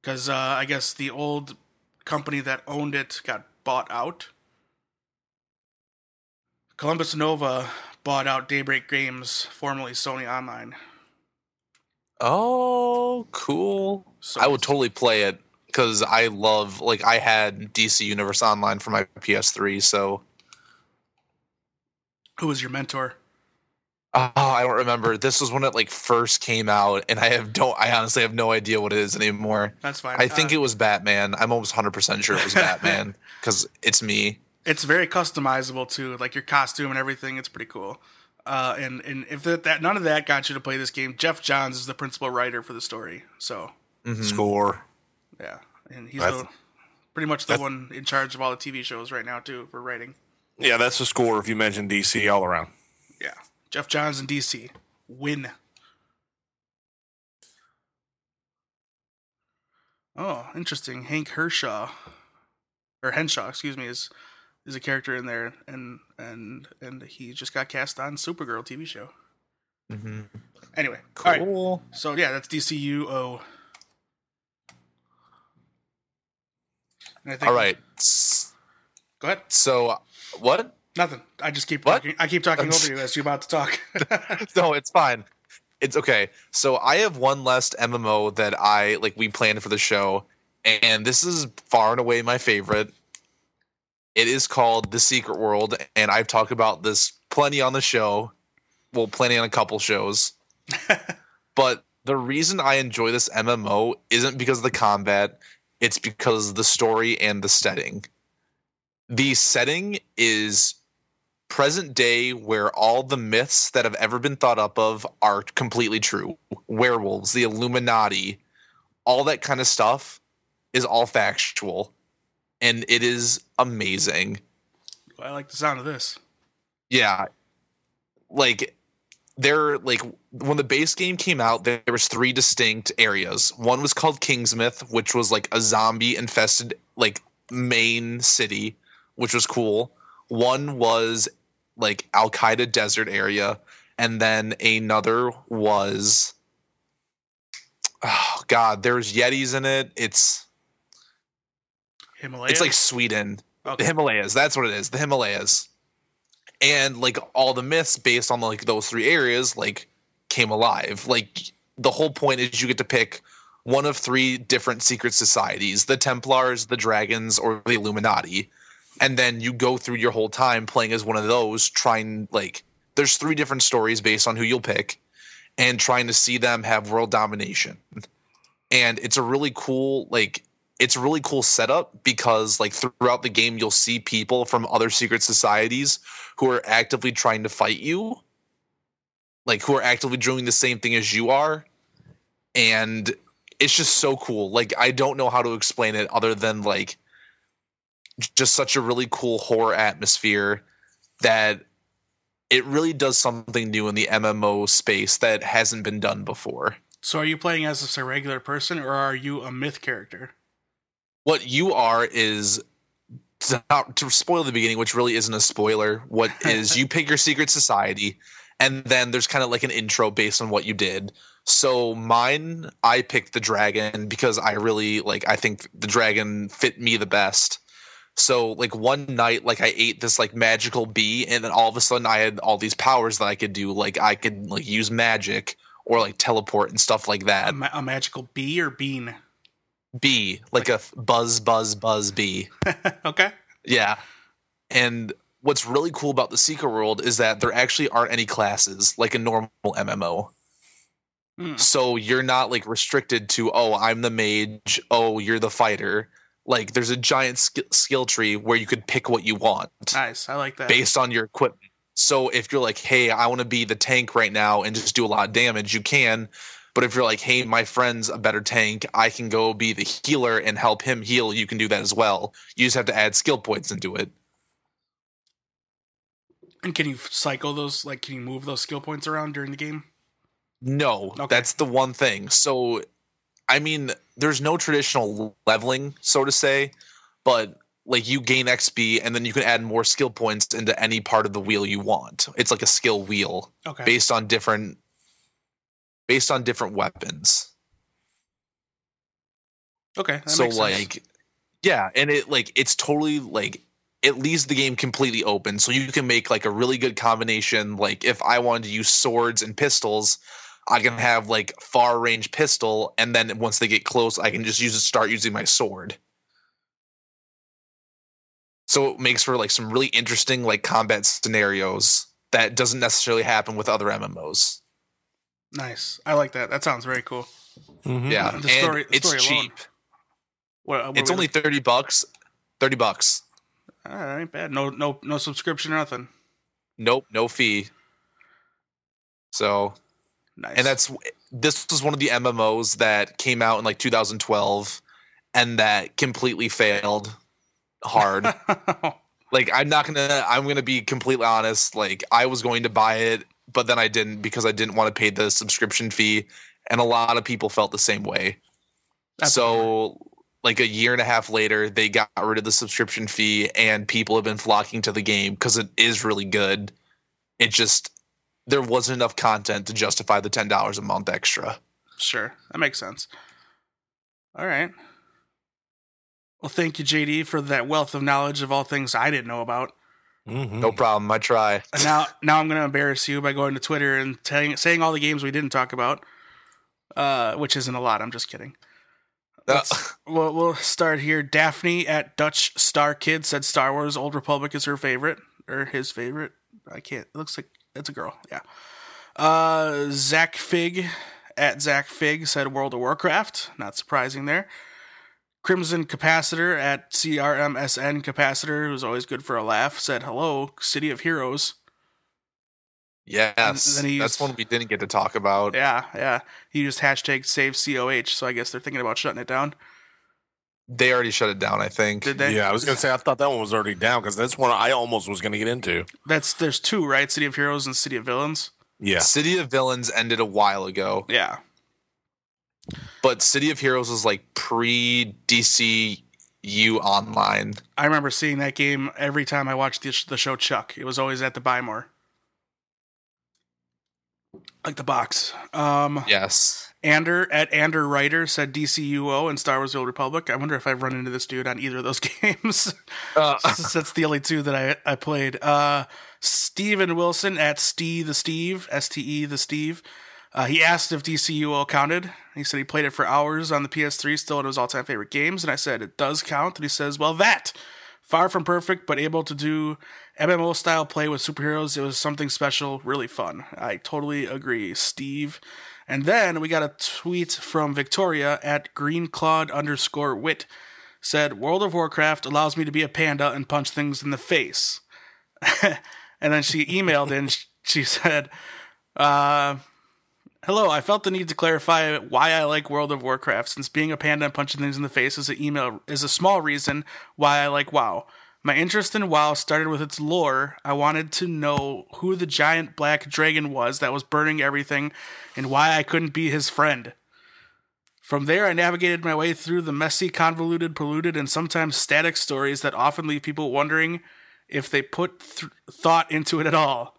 Because uh, I guess the old company that owned it got bought out. Columbus Nova bought out Daybreak Games, formerly Sony Online. Oh, cool. So I would totally play it because I love like I had DC Universe Online for my PS3, so Who was your mentor? oh, I don't remember. This was when it like first came out, and I have don't. I honestly have no idea what it is anymore. That's fine. I think Uh, it was Batman. I'm almost 100 percent sure it was Batman because it's me. it's very customizable too, like your costume and everything. It's pretty cool. Uh, and and if that, that none of that got you to play this game, Geoff Johns is the principal writer for the story. So Score. Yeah, and he's the, pretty much the one in charge of all the TV shows right now too for writing. Yeah, that's the score. If you mention DC all around. Yeah, Geoff Johns and DC win. Oh, interesting. Hank Hershaw or Henshaw, excuse me, is is a character in there, and and and he just got cast on Supergirl TV show. Mm-hmm. Anyway, all right. Cool. So yeah, that's DCUO. And I think, All right. Go ahead. So what? Nothing. I just keep What? talking. I keep talking over you as you're about to talk. no, it's fine. It's okay. So I have one last MMO that I like we planned for the show, and this is far and away my favorite. It is called The Secret World, and I've talked about this plenty on the show. Well, plenty on a couple shows. but the reason I enjoy this MMO isn't because of the combat, it's because the story and the setting. The setting is present day where all the myths that have ever been thought up of are completely true. Werewolves, the Illuminati, all that kind of stuff is all factual. And it is amazing. I like the sound of this. Yeah. Like there like when the base game came out there was three distinct areas. One was called Kingsmouth which was like a zombie infested like main city, which was cool. One was like Al Qaeda desert area, and then another was oh god, there's Yetis in it. It's Himalayas. it's like Sweden. Okay. The Himalayas. That's what it is. The Himalayas. And like all the myths based on like those three areas like came alive. Like the whole point is you get to pick one of three different secret societies, the Templars, the Dragons, or the Illuminati. And then you go through your whole time playing as one of those, trying like there's three different stories based on who you'll pick and trying to see them have world domination. And it's a really cool like it's a really cool setup because like throughout the game you'll see people from other secret societies who are actively trying to fight you like who are actively doing the same thing as you are. And it's just so cool. Like i don't know how to explain it other than like just such a really cool horror atmosphere that it really does something new in the mmo space that hasn't been done before. So are you playing as a regular person or are you a myth character? What you are is to, not, to spoil the beginning, which really isn't a spoiler. What is you pick your secret society, and then there's kind of like an intro based on what you did. So mine, I picked the dragon because I really like. I think the dragon fit me the best. So like one night, like I ate this like magical bee, and then all of a sudden I had all these powers that I could do. Like I could like use magic or like teleport and stuff like A, that. ma- a magical bee or bean? Bee, like a buzz, buzz, buzz bee. okay. Yeah. And what's really cool about the Secret World is that there actually aren't any classes like a normal MMO. So you're not like restricted to, oh, I'm the mage, oh, you're the fighter. Like there's a giant sk- skill tree where you could pick what you want Nice. I like that. based on your equipment. So if you're like, hey, I want to be the tank right now and just do a lot of damage, you can. But if you're like, hey, my friend's a better tank, I can go be the healer and help him heal, you can do that as well. You just have to add skill points into it. And can you cycle those? Like, can you move those skill points around during the game? No, Okay. that's the one thing. So, I mean, there's no traditional leveling, so to say, but like you gain XP and then you can add more skill points into any part of the wheel you want. It's like a skill wheel Okay. based on different based on different weapons. okay. That so makes sense. like yeah, and it like it's totally like it leaves the game completely open so you can make like a really good combination like if I wanted to use swords and pistols I can have like far range pistol, and then once they get close, I can just use it, start using my sword. So it makes for like some really interesting like combat scenarios that doesn't necessarily happen with other MMOs. Nice. I like that. That sounds very cool. Mhm. Yeah, The and story- the it's story alone. cheap. What, what It's only they- thirty bucks. Thirty bucks. Ah, that ain't bad. No, no, no subscription or nothing. Nope, no fee. So Nice. and that's this was one of the MMOs that came out in like 2012 and that completely failed hard. like I'm not going to I'm going to be completely honest, like I was going to buy it but then I didn't because I didn't want to pay the subscription fee and a lot of people felt the same way. That's so like a year and a half later they got rid of the subscription fee and people have been flocking to the game cuz it is really good. It just there wasn't enough content to justify the $10 a month extra. Sure, that makes sense. All right. Well, thank you, JD, for that wealth of knowledge of all things I didn't know about. Mhm. No problem. I try. Now, now I'm going to embarrass you by going to Twitter and telling, saying all the games we didn't talk about, uh, which isn't a lot. I'm just kidding. Uh, Let's- we'll, we'll start here. Daphne at Dutch Star Kid said Star Wars Old Republic is her favorite or his favorite. I can't. It looks like it's a girl. Yeah. Uh, Zach Fig at Zach Fig said World of Warcraft. Not surprising there. Crimson Capacitor at CRMSN Capacitor, who's always good for a laugh, said hello, City of Heroes. Yes, then he that's used- one we didn't get to talk about. Yeah, yeah. He used hashtag save COH, so I guess they're thinking about shutting it down. They already shut it down, I think. Did they? Yeah, I was gonna say I thought that one was already down because that's one I almost was gonna get into. That's there's two, right? City of Heroes and City of Villains. Yeah, City of Villains ended a while ago, Yeah. But City of Heroes was like pre DCU online. I remember seeing that game every time I watched the, the show Chuck. It was always at the Buy More. Like the box. Um Yes. Ander at Ander Writer said DCUO and Star Wars The Old Republic. I wonder if I've run into this dude on either of those games. Uh, That's the only two that I, I played. Uh Steven Wilson at Steve the Steve, S T E the Steve. Uh, he asked if DCUO counted. He said he played it for hours on the PS3, still one of his all time favorite games. And I said, it does count. And he says, well, that, far from perfect, but able to do MMO style play with superheroes, it was something special, really fun. I totally agree, Steve. And then we got a tweet from Victoria at greenclawed underscore wit. Said, World of Warcraft allows me to be a panda and punch things in the face. and then she emailed in, she said, uh, Hello, I felt the need to clarify why I like World of Warcraft, since being a panda and punching things in the face is a email is a small reason why I like WoW. My interest in WoW started with its lore. I wanted to know who the giant black dragon was that was burning everything and why I couldn't be his friend. From there, I navigated my way through the messy, convoluted, polluted, and sometimes static stories that often leave people wondering if they put th- thought into it at all.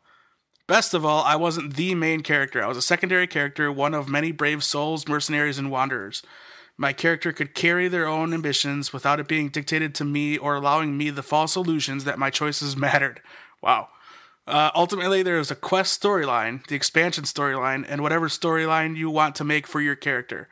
Best of all, I wasn't the main character. I was a secondary character, one of many brave souls, mercenaries, and wanderers. My character could carry their own ambitions without it being dictated to me or allowing me the false illusions that my choices mattered. Wow. Uh, ultimately, there is a quest storyline, the expansion storyline, and whatever storyline you want to make for your character.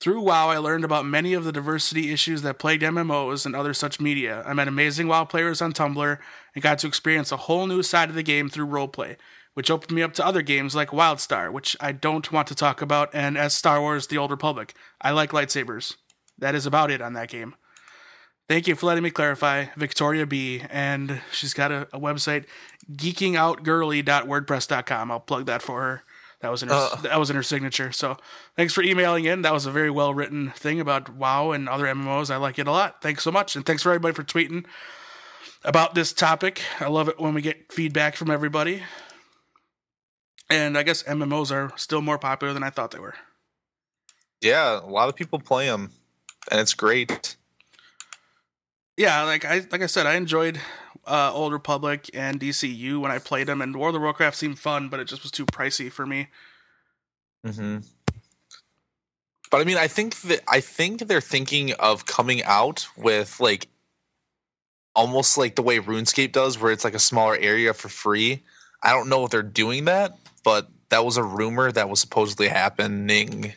Through WoW, I learned about many of the diversity issues that plagued MMOs and other such media. I met amazing WoW players on Tumblr and got to experience a whole new side of the game through roleplay, which opened me up to other games like WildStar, which I don't want to talk about, and as Star Wars The Old Republic. I like lightsabers. That is about it on that game. Thank you for letting me clarify, Victoria B. And she's got a, a website, geekingoutgirly.wordpress.com. I'll plug that for her. That was in her, Uh. that was in her signature. So thanks for emailing in. That was a very well written thing about WoW and other MMOs. I like it a lot. Thanks so much, and thanks for everybody for tweeting about this topic. I love it when we get feedback from everybody. And I guess MMOs are still more popular than I thought they were. yeah, a lot of people play them, and it's great. yeah, like I like I said, I enjoyed uh, Old Republic and DCU when I played them, and World of Warcraft seemed fun, but it just was too pricey for me. hmm But I mean, I think that I think they're thinking of coming out with like almost like the way RuneScape does, where it's like a smaller area for free. I don't know if they're doing that, but that was a rumor that was supposedly happening.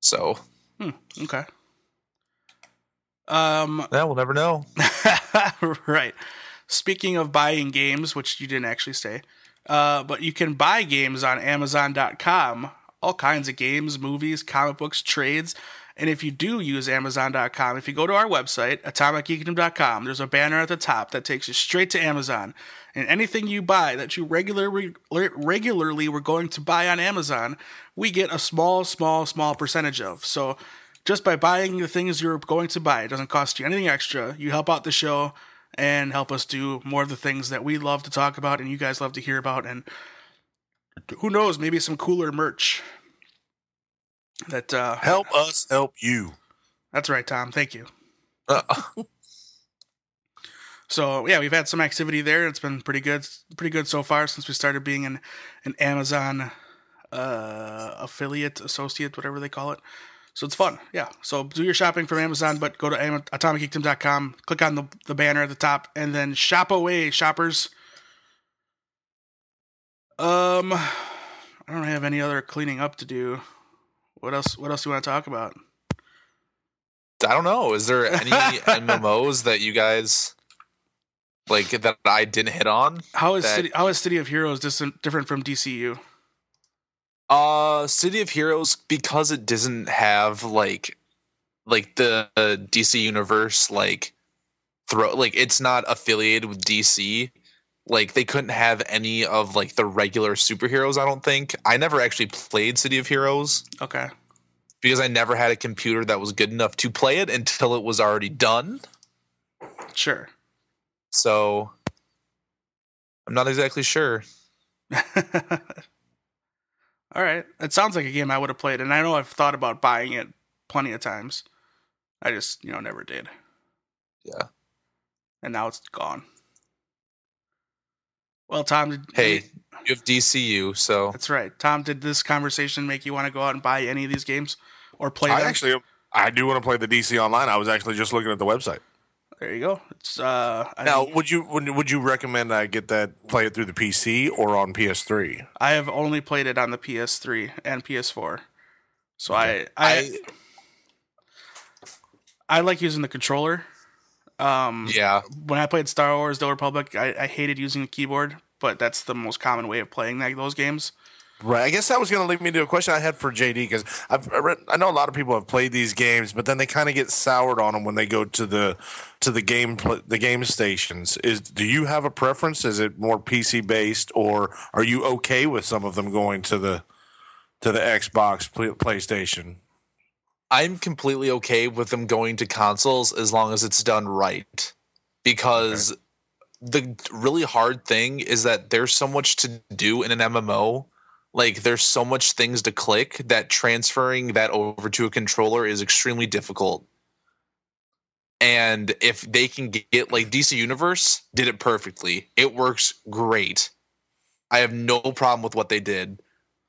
So hmm, Okay. Um. yeah, we'll never know. right. Speaking of buying games, which you didn't actually say, uh, but you can buy games on Amazon.com. All kinds of games, movies, comic books, trades. And if you do use Amazon.com, if you go to our website, AtomicGeekdom.com, there's a banner at the top that takes you straight to Amazon. And anything you buy that you regularly regularly were going to buy on Amazon, we get a small, small, small percentage of. So just by buying the things you're going to buy, it doesn't cost you anything extra. You help out the show and help us do more of the things that we love to talk about and you guys love to hear about. And who knows, maybe some cooler merch. That uh, help us help you. That's right, Tom. Thank you. Uh, So yeah, we've had some activity there. It's been pretty good, pretty good so far since we started being an an Amazon uh, affiliate, associate, whatever they call it. So it's fun, yeah. So do your shopping from Amazon, but go to atomicgeekdom.com, click on the the banner at the top, and then shop away, shoppers. Um, I don't have any other cleaning up to do. What else? What else do you want to talk about? I don't know. Is there any MMOs that you guys like that I didn't hit on? How is That- City, how is City of Heroes dis- different from DCU? Uh, City of Heroes because it doesn't have like like the uh, DC universe like throw like it's not affiliated with DC. Like they couldn't have any of like the regular superheroes. I don't think. I never actually played City of Heroes Okay. because I never had a computer that was good enough to play it until it was already done. Sure. So I'm not exactly sure. All right. It sounds like a game I would have played, and I know I've thought about buying it plenty of times. I just, you know, never did. Yeah. And now it's gone. Well, Tom, did, Hey, you have DCU, so that's right. Tom, did this conversation make you want to go out and buy any of these games or play I them? actually, I do want to play the DC Online. I was actually just looking at the website. There you go. It's uh, I, Now, would you would, would you recommend I get that play it through the PC or on PS3? I have only played it on the PS3 and PS4, so I, I I I like using the controller. Um, yeah. when I played Star Wars: The Republic, I, I hated using the keyboard, but that's the most common way of playing that, those games. Right. I guess that was going to lead me to a question I had for JD because I've I read, I know a lot of people have played these games, but then they kind of get soured on them when they go to the to the game the game stations. Is do you have a preference? Is it more PC based, or are you okay with some of them going to the to the Xbox, PlayStation? I'm completely okay with them going to consoles as long as it's done right. Because the really hard thing is that there's so much to do in an MMO. Like there's so much things to click that transferring that over to a controller is extremely difficult. And if they can get like DC Universe did it perfectly. It works great. I have no problem with what they did.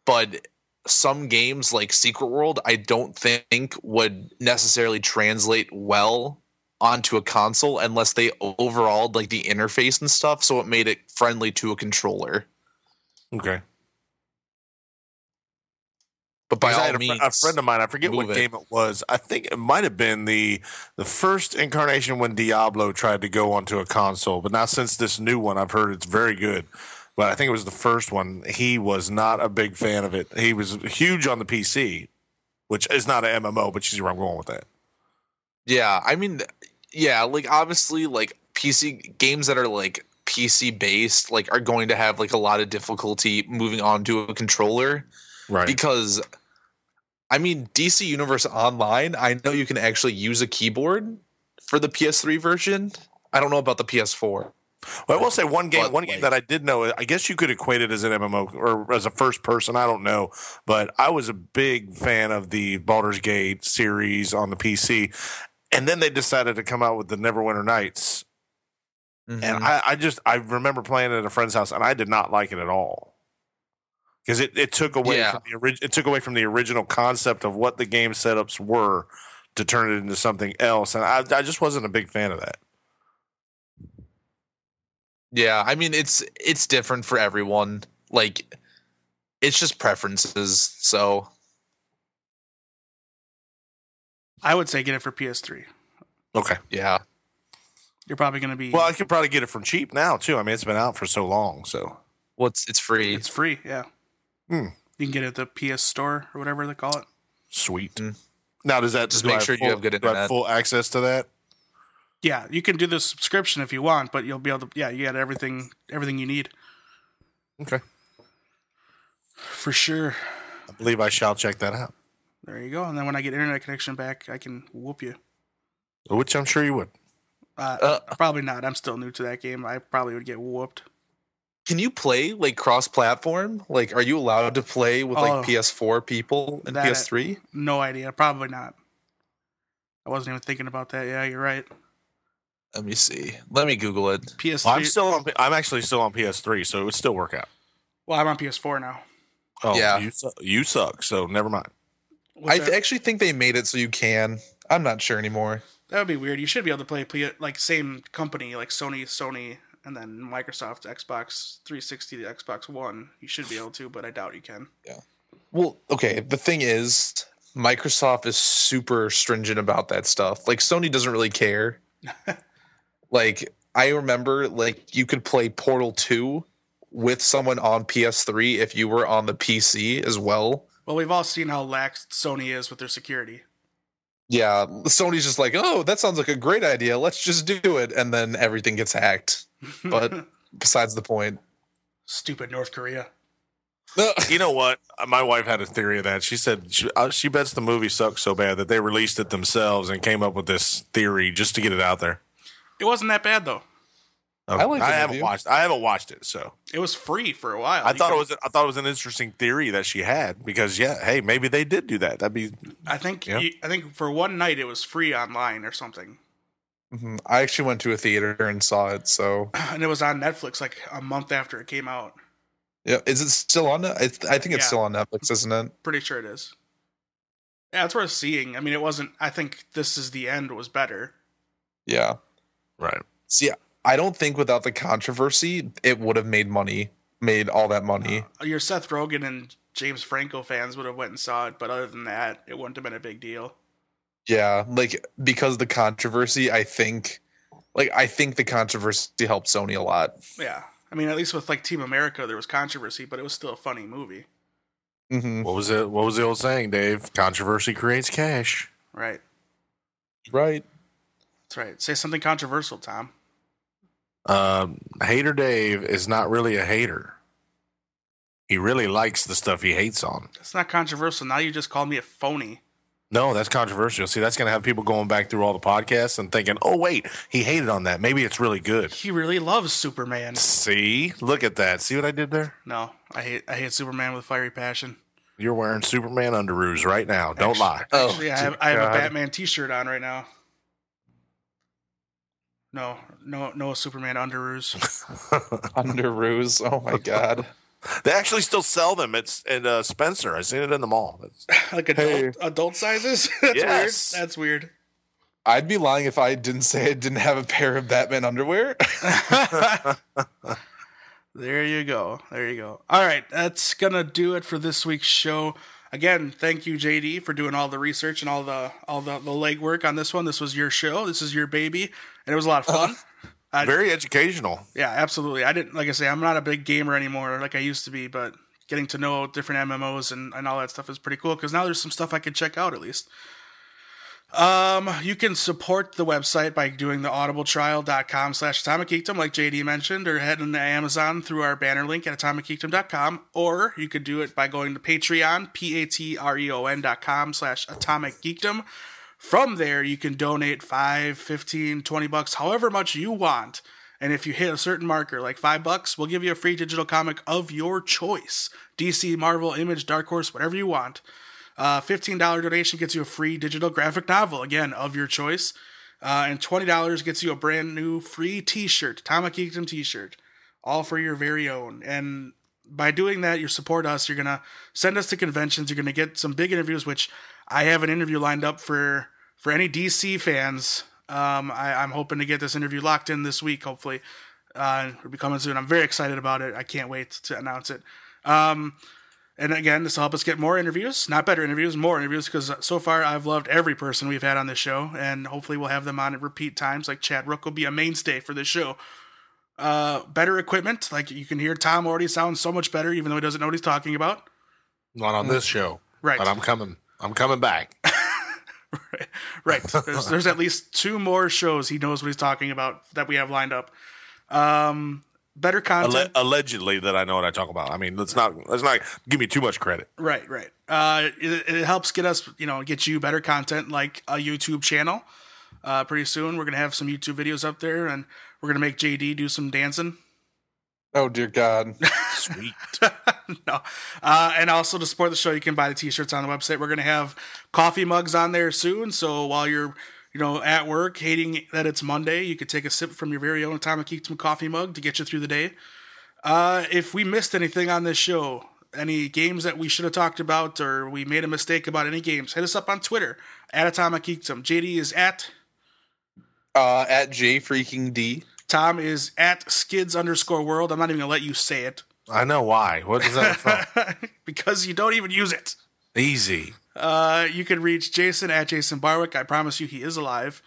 But some games like Secret World, I don't think would necessarily translate well onto a console unless they overhauled like the interface and stuff, so it made it friendly to a controller. Okay. But by all had a, means, a friend of mine, I forget what it. game it was. I think it might have been the the first incarnation when Diablo tried to go onto a console. But now since this new one, I've heard it's very good. But I think it was the first one. He was not a big fan of it. He was huge on the PC, which is not an MMO, but you see where I'm going with that. yeah, I mean, yeah, like obviously, like PC games that are like PC based, like are going to have like a lot of difficulty moving on to a controller. Right. because I mean DC Universe Online, I know you can actually use a keyboard for the PS3 version. I don't know about the PS4. Well, I will say one game. But, one game like- that I did know. I guess you could equate it as an MMO or as a first person. I don't know, but I was a big fan of the Baldur's Gate series on the PC, and then they decided to come out with the Neverwinter Nights, and Mhm. I, I just I remember playing it at a friend's house, and I did not like it at all because it, it took away Yeah. from the orig- it took away from the original concept of what the game setups were to turn it into something else, and I, I just wasn't a big fan of that. yeah, I mean it's it's different for everyone. Like it's just preferences. So I would say get it for PS3. Okay. yeah, You're probably going to be. Well, I could probably get it from cheap now too. I mean, it's been out for so long, so what's it's free. it's free. Yeah. Hmm. You can get it at the PS Store or whatever they call it. sweet. Mm. Now, does that Just do I make sure you have good do I internet. full access to that? Yeah, you can do the subscription if you want, but you'll be able to. Yeah, you got everything, everything you need Okay, for sure. I believe I shall check that out. There you go. And then when I get internet connection back, I can whoop you. Which I'm sure you would. Uh, Uh. probably not. I'm still new to that game. I probably would get whooped. Can you play like cross-platform? Like, are you allowed to play with Oh. like PS4 people and PS3? No idea. Probably not. I wasn't even thinking about that. Yeah, you're right. Let me see. Let me Google it. PS3. Well, I'm still on. I'm actually still on PS3, so it would still work out. well, I'm on PS4 now. Oh, Yeah. you su- you suck. So never mind. What's I that? th- actually think they made it so you can. I'm not sure anymore. that would be weird. You should be able to play, play like same company, like Sony, Sony, and then Microsoft, Xbox 360, the Xbox One. You should be able to, but I doubt you can. Yeah. Well, okay. The thing is, Microsoft is super stringent about that stuff. Like Sony doesn't really care. like I remember, like you could play Portal Two with someone on PS3 if you were on the PC as well. Well, we've all seen how lax Sony is with their security. Yeah, Sony's just like, oh, that sounds like a great idea. Let's just do it, and then everything gets hacked. But besides the point. Stupid North Korea. You know what? My wife had a theory of that. She said she, uh, she bets the movie sucked so bad that they released it themselves and came up with this theory just to get it out there. It wasn't that bad though. I like I haven't movie. watched. I haven't watched it, so It was free for a while. I You thought it was. I thought it was an interesting theory that she had because yeah, hey, maybe they did do that. That'd be I think. Yeah. you- I think for one night it was free online or something, Mhm. I actually went to a theater and saw it. So and it was on Netflix like a month after it came out. yeah, is it still on? Net- It's, I think it's Yeah. still on Netflix, isn't it? Pretty sure it is. Yeah, it's worth seeing. I mean, it wasn't. I think this is the end was better. Yeah. right. See, I don't think without the controversy, it would have made money, made all that money. Your Seth Rogen and James Franco fans would have went and saw it, but other than that, it wouldn't have been a big deal. Yeah, like because of the controversy, I think, like I think the controversy helped Sony a lot. Yeah, I mean, at least with like Team America, there was controversy, but it was still a funny movie, hmm What was it? What was the old saying, Dave? Controversy creates cash. right? Right. That's right. Say something controversial, Tom. Um, hater Dave is not really a hater. He really likes the stuff he hates on. That's not controversial. Now you just called me a phony. No, that's controversial. See, that's going to have people going back through all the podcasts and thinking, "Oh, wait, he hated on that. Maybe it's really good." He really loves Superman. See, look at that. See what I did there? No, I hate I hate Superman with fiery passion. You're wearing Superman underoos right now. Don't lie. Oh, Actually, I have, I have a Batman T-shirt on right now. No, no, no Superman underoos. Under ruse. Oh my god. They actually still sell them. It's at uh, Spencer. I seen it in the mall. It's- like adult Hey. adult sizes. That's Yes. weird. That's weird. I'd be lying if I didn't say I didn't have a pair of Batman underwear. there you go. There you go. All right, that's gonna do it for this week's show. Again, thank you, JD, for doing all the research and all the all the, the legwork on this one. This was your show. This is your baby, and it was a lot of fun. I- Very educational. Yeah, absolutely. I didn't like I say I'm not a big gamer anymore like I used to be, but getting to know different MMOs and, and all that stuff is pretty cool because now there's some stuff I can check out at least. Um, you can support the website by doing the audibletrial.com slash atomic geekdom, like JD mentioned, or heading to Amazon through our banner link at atomicgeekdom.com, or you could do it by going to Patreon, P-A-T-R-E-O-N dot com slash atomic geekdom. From there, you can donate 5, 15, 20 bucks, however much you want. And if you hit a certain marker, like 5 bucks, we'll give you a free digital comic of your choice. DC, Marvel, Image, Dark Horse, whatever you want. Uh, $15 donation gets you a free digital graphic novel, again, of your choice. Uh, and $20 gets you a brand new free t shirt, Atomic Geekdom t shirt, all for your very own. And by doing that, you support us. You're to send us to conventions. You're to get some big interviews, which I have an interview lined up for, for any DC fans. Um, I, I'm hoping to get this interview locked in this week, hopefully. Uh, it'll be coming soon. I'm very excited about it. I can't wait to announce it. Um, and again, this will help us get more interviews, not better interviews, more interviews, because so far I've loved every person we've had on this show, and hopefully we'll have them on at repeat times. Like Chad Rook will be a mainstay for this show. Uh, better equipment, like you can hear Tom already sounds so much better, even though he doesn't know what he's talking about. Not on this show. Right. But I'm coming. I'm coming back. right. There's, there's at least two more shows he knows what he's talking about that we have lined up. Um, better Alle- content. allegedly that I know what I talk about. I mean, let's not let's not give me too much credit. Right, right. Uh, it, it helps get us, you know, get you better content like a YouTube channel. Uh, pretty soon, we're gonna have some YouTube videos up there, and we're gonna make JD do some dancing. oh dear God. Sweet. no, uh, and also to support the show, you can buy the T-shirts on the website. We're gonna have coffee mugs on there soon. So while you're, you know, at work hating that it's Monday, you could take a sip from your very own Atomic Geekdom coffee mug to get you through the day. Uh, if we missed anything on this show, any games that we should have talked about, or we made a mistake about any games, hit us up on Twitter at Atomic Geekdom. JD is at Uh, at J freaking D. Tom is at skids underscore world. I'm not even gonna let you say it I know why. What is that from? because you don't even use it. Easy. Uh, you can reach Jason at Jason Barwick. I promise you, he is alive.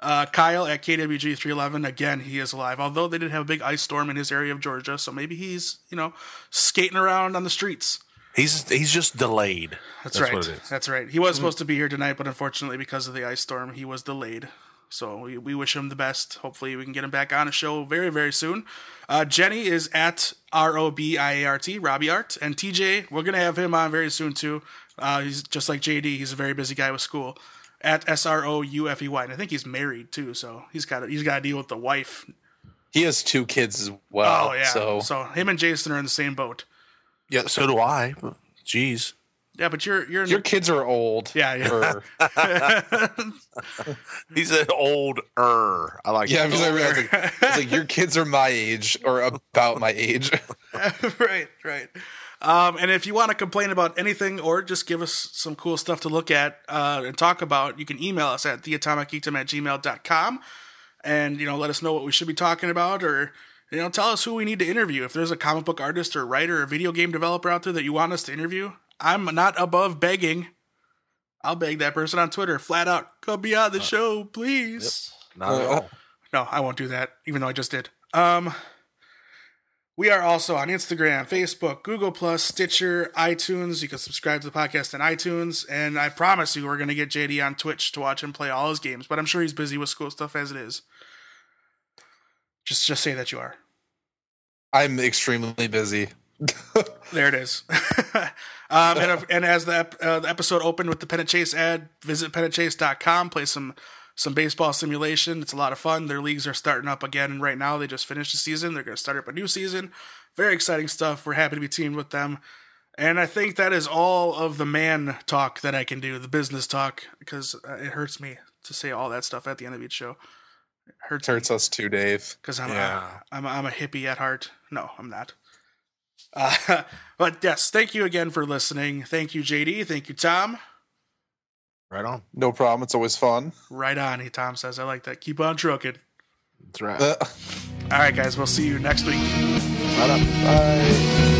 Uh, Kyle at KWG311. Again, he is alive. Although they did have a big ice storm in his area of Georgia, so maybe he's you know skating around on the streets. He's he's just delayed. That's, That's right. what it is. That's right. He was supposed to be here tonight, but unfortunately, because of the ice storm, he was delayed. So we, we wish him the best. Hopefully, we can get him back on a show very, very soon. Uh, Jenny is at R O B I A R T, Robbie Art. And TJ, we're going to have him on very soon, too. Uh, he's just like JD, he's a very busy guy with school. At S R O U F E Y. And I think he's married, too. So he's got he's got to deal with the wife. He has two kids as well. Oh, yeah. So so him and Jason are in the same boat. Yeah, so do I. Jeez. Yeah, but you're you're your kids are old. Yeah, yeah. Or, He's an old er. I like yeah, I'm that. just like, I was like, I was like, your kids are my age or about my age. right, right. Um, and if you want to complain about anything or just give us some cool stuff to look at uh, and talk about, you can email us at theatomicgeekdom at gmail.com and, you know, let us know what we should be talking about or, you know, tell us who we need to interview. If there's a comic book artist or writer or video game developer out there that you want us to interview, I'm not above begging. I'll beg that person on Twitter flat out, come be on the show, please. Not at all. No, I won't do that, even though I just did. Um, we are also on Instagram, Facebook, Google Plus, Stitcher, iTunes. You can subscribe to the podcast on iTunes, and I promise you, we're going to get JD on Twitch to watch him play all his games. But I'm sure he's busy with school stuff as it is. Just, just say that you are. I'm extremely busy. There it is. um, and, and as the, ep- uh, the episode opened with the Pennant Chase ad, visit pennantchase.com, play some some baseball simulation. It's a lot of fun. Their leagues are starting up again right now. They just finished the season. They're going to start up a new season. Very exciting stuff. We're happy to be teamed with them. And I think that is all of the man talk that I can do, the business talk, because uh, it hurts me to say all that stuff at the end of each show. It hurts Hurts us too, Dave. because I'm, Yeah. a, I'm, a, I'm a hippie at heart. No, I'm not. Uh, but yes, thank you again for listening. Thank you, JD. Thank you, Tom. Right on. No problem. It's always fun. Right on, he Tom says. I like that. Keep on trucking. That's right. Uh, All right, guys. We'll see you next week. right on. bye.